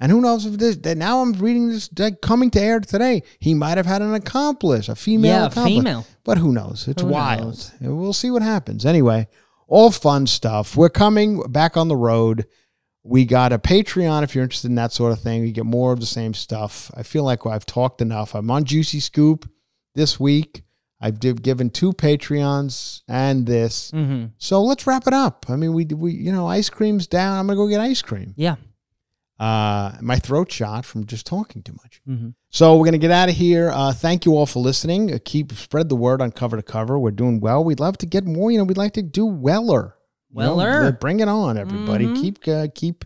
And who knows if this? That now I'm reading this like, coming to air today. He might have had an accomplice, a female yeah, accomplice. female. But who knows? It's Who wild. knows? We'll see what happens. Anyway, all fun stuff. We're coming back on the road. We got a Patreon if you're interested in that sort of thing. You get more of the same stuff. I feel like I've talked enough. I'm on Juicy Scoop this week. I've given two Patreons and this. Mm-hmm. So let's wrap it up. I mean, we we you know ice cream's down. I'm gonna go get ice cream. Yeah. Uh, my throat shot from just talking too much. Mhm. So we're gonna get out of here. Uh, thank you all for listening. Uh, keep spread the word on cover to cover. We're doing well. We'd love to get more. You know, we'd like to do weller. You know, Weller. bring it on, everybody. Mhm. Keep uh, keep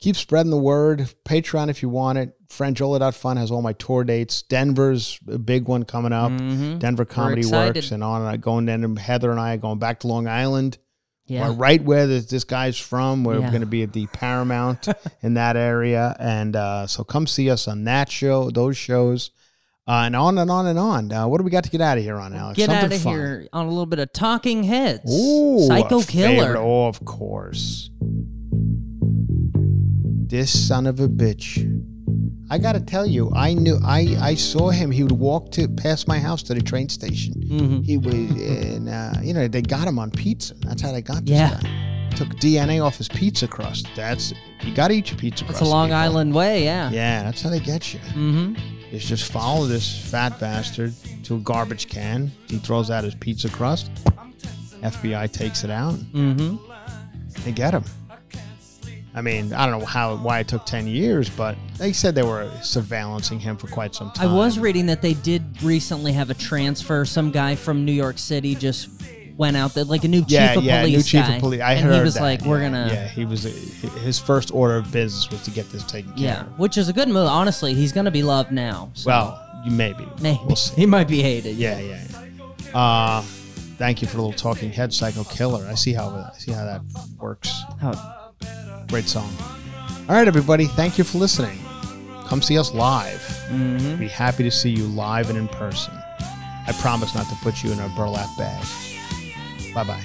keep spreading the word. Patreon if you want it. Franjola.fun has all my tour dates. Denver's a big one coming up. Mhm. Denver Comedy. Works and on and on. going in. And Heather and I are going back to Long Island. Yeah. Right where this, this guy's from. We're Yeah. going to be at the Paramount in that area, and uh, so come see us on that show, those shows, uh, and on and on and on. Uh, what do we got to get out of here on, Alex? Get Something out of fun. here on a little bit of Talking Heads. Ooh, Psycho Killer. favorite. Oh, of course. This son of a bitch. I got to tell you, I knew I I saw him. He would walk to past my house to the train station. Mhm. He was, and uh, you know, they got him on pizza. That's how they got this Yeah. guy. Took DNA off his pizza crust. That's you got to eat your pizza crust. It's crust. a Long people. Island way, yeah. Yeah, that's how they get you. Mm-hmm. Is just follow this fat bastard to a garbage can. He throws out his pizza crust. FBI takes it out. Mm-hmm. They get him. I mean, I don't know how why it took ten years, but they said they were surveillancing him for quite some time. I was reading that they did recently have a transfer. Some guy from New York City just went out there, like a new yeah, chief of yeah, police new chief guy. of police. I and heard he was that. like, "We're Yeah, gonna." Yeah, he was. His first order of business was to get this taken care Yeah, of. which is a good move. Honestly, he's gonna be loved now. So Well, you maybe. maybe We'll see. he might be hated. Yeah, yeah. yeah. Uh, thank you for the little talking head, Psycho Killer. I see how I see how that works. How- Great song. All right, everybody. Thank you for listening. Come see us live. Mhm. Be happy to see you live and in person. I promise not to put you in a burlap bag. Bye bye.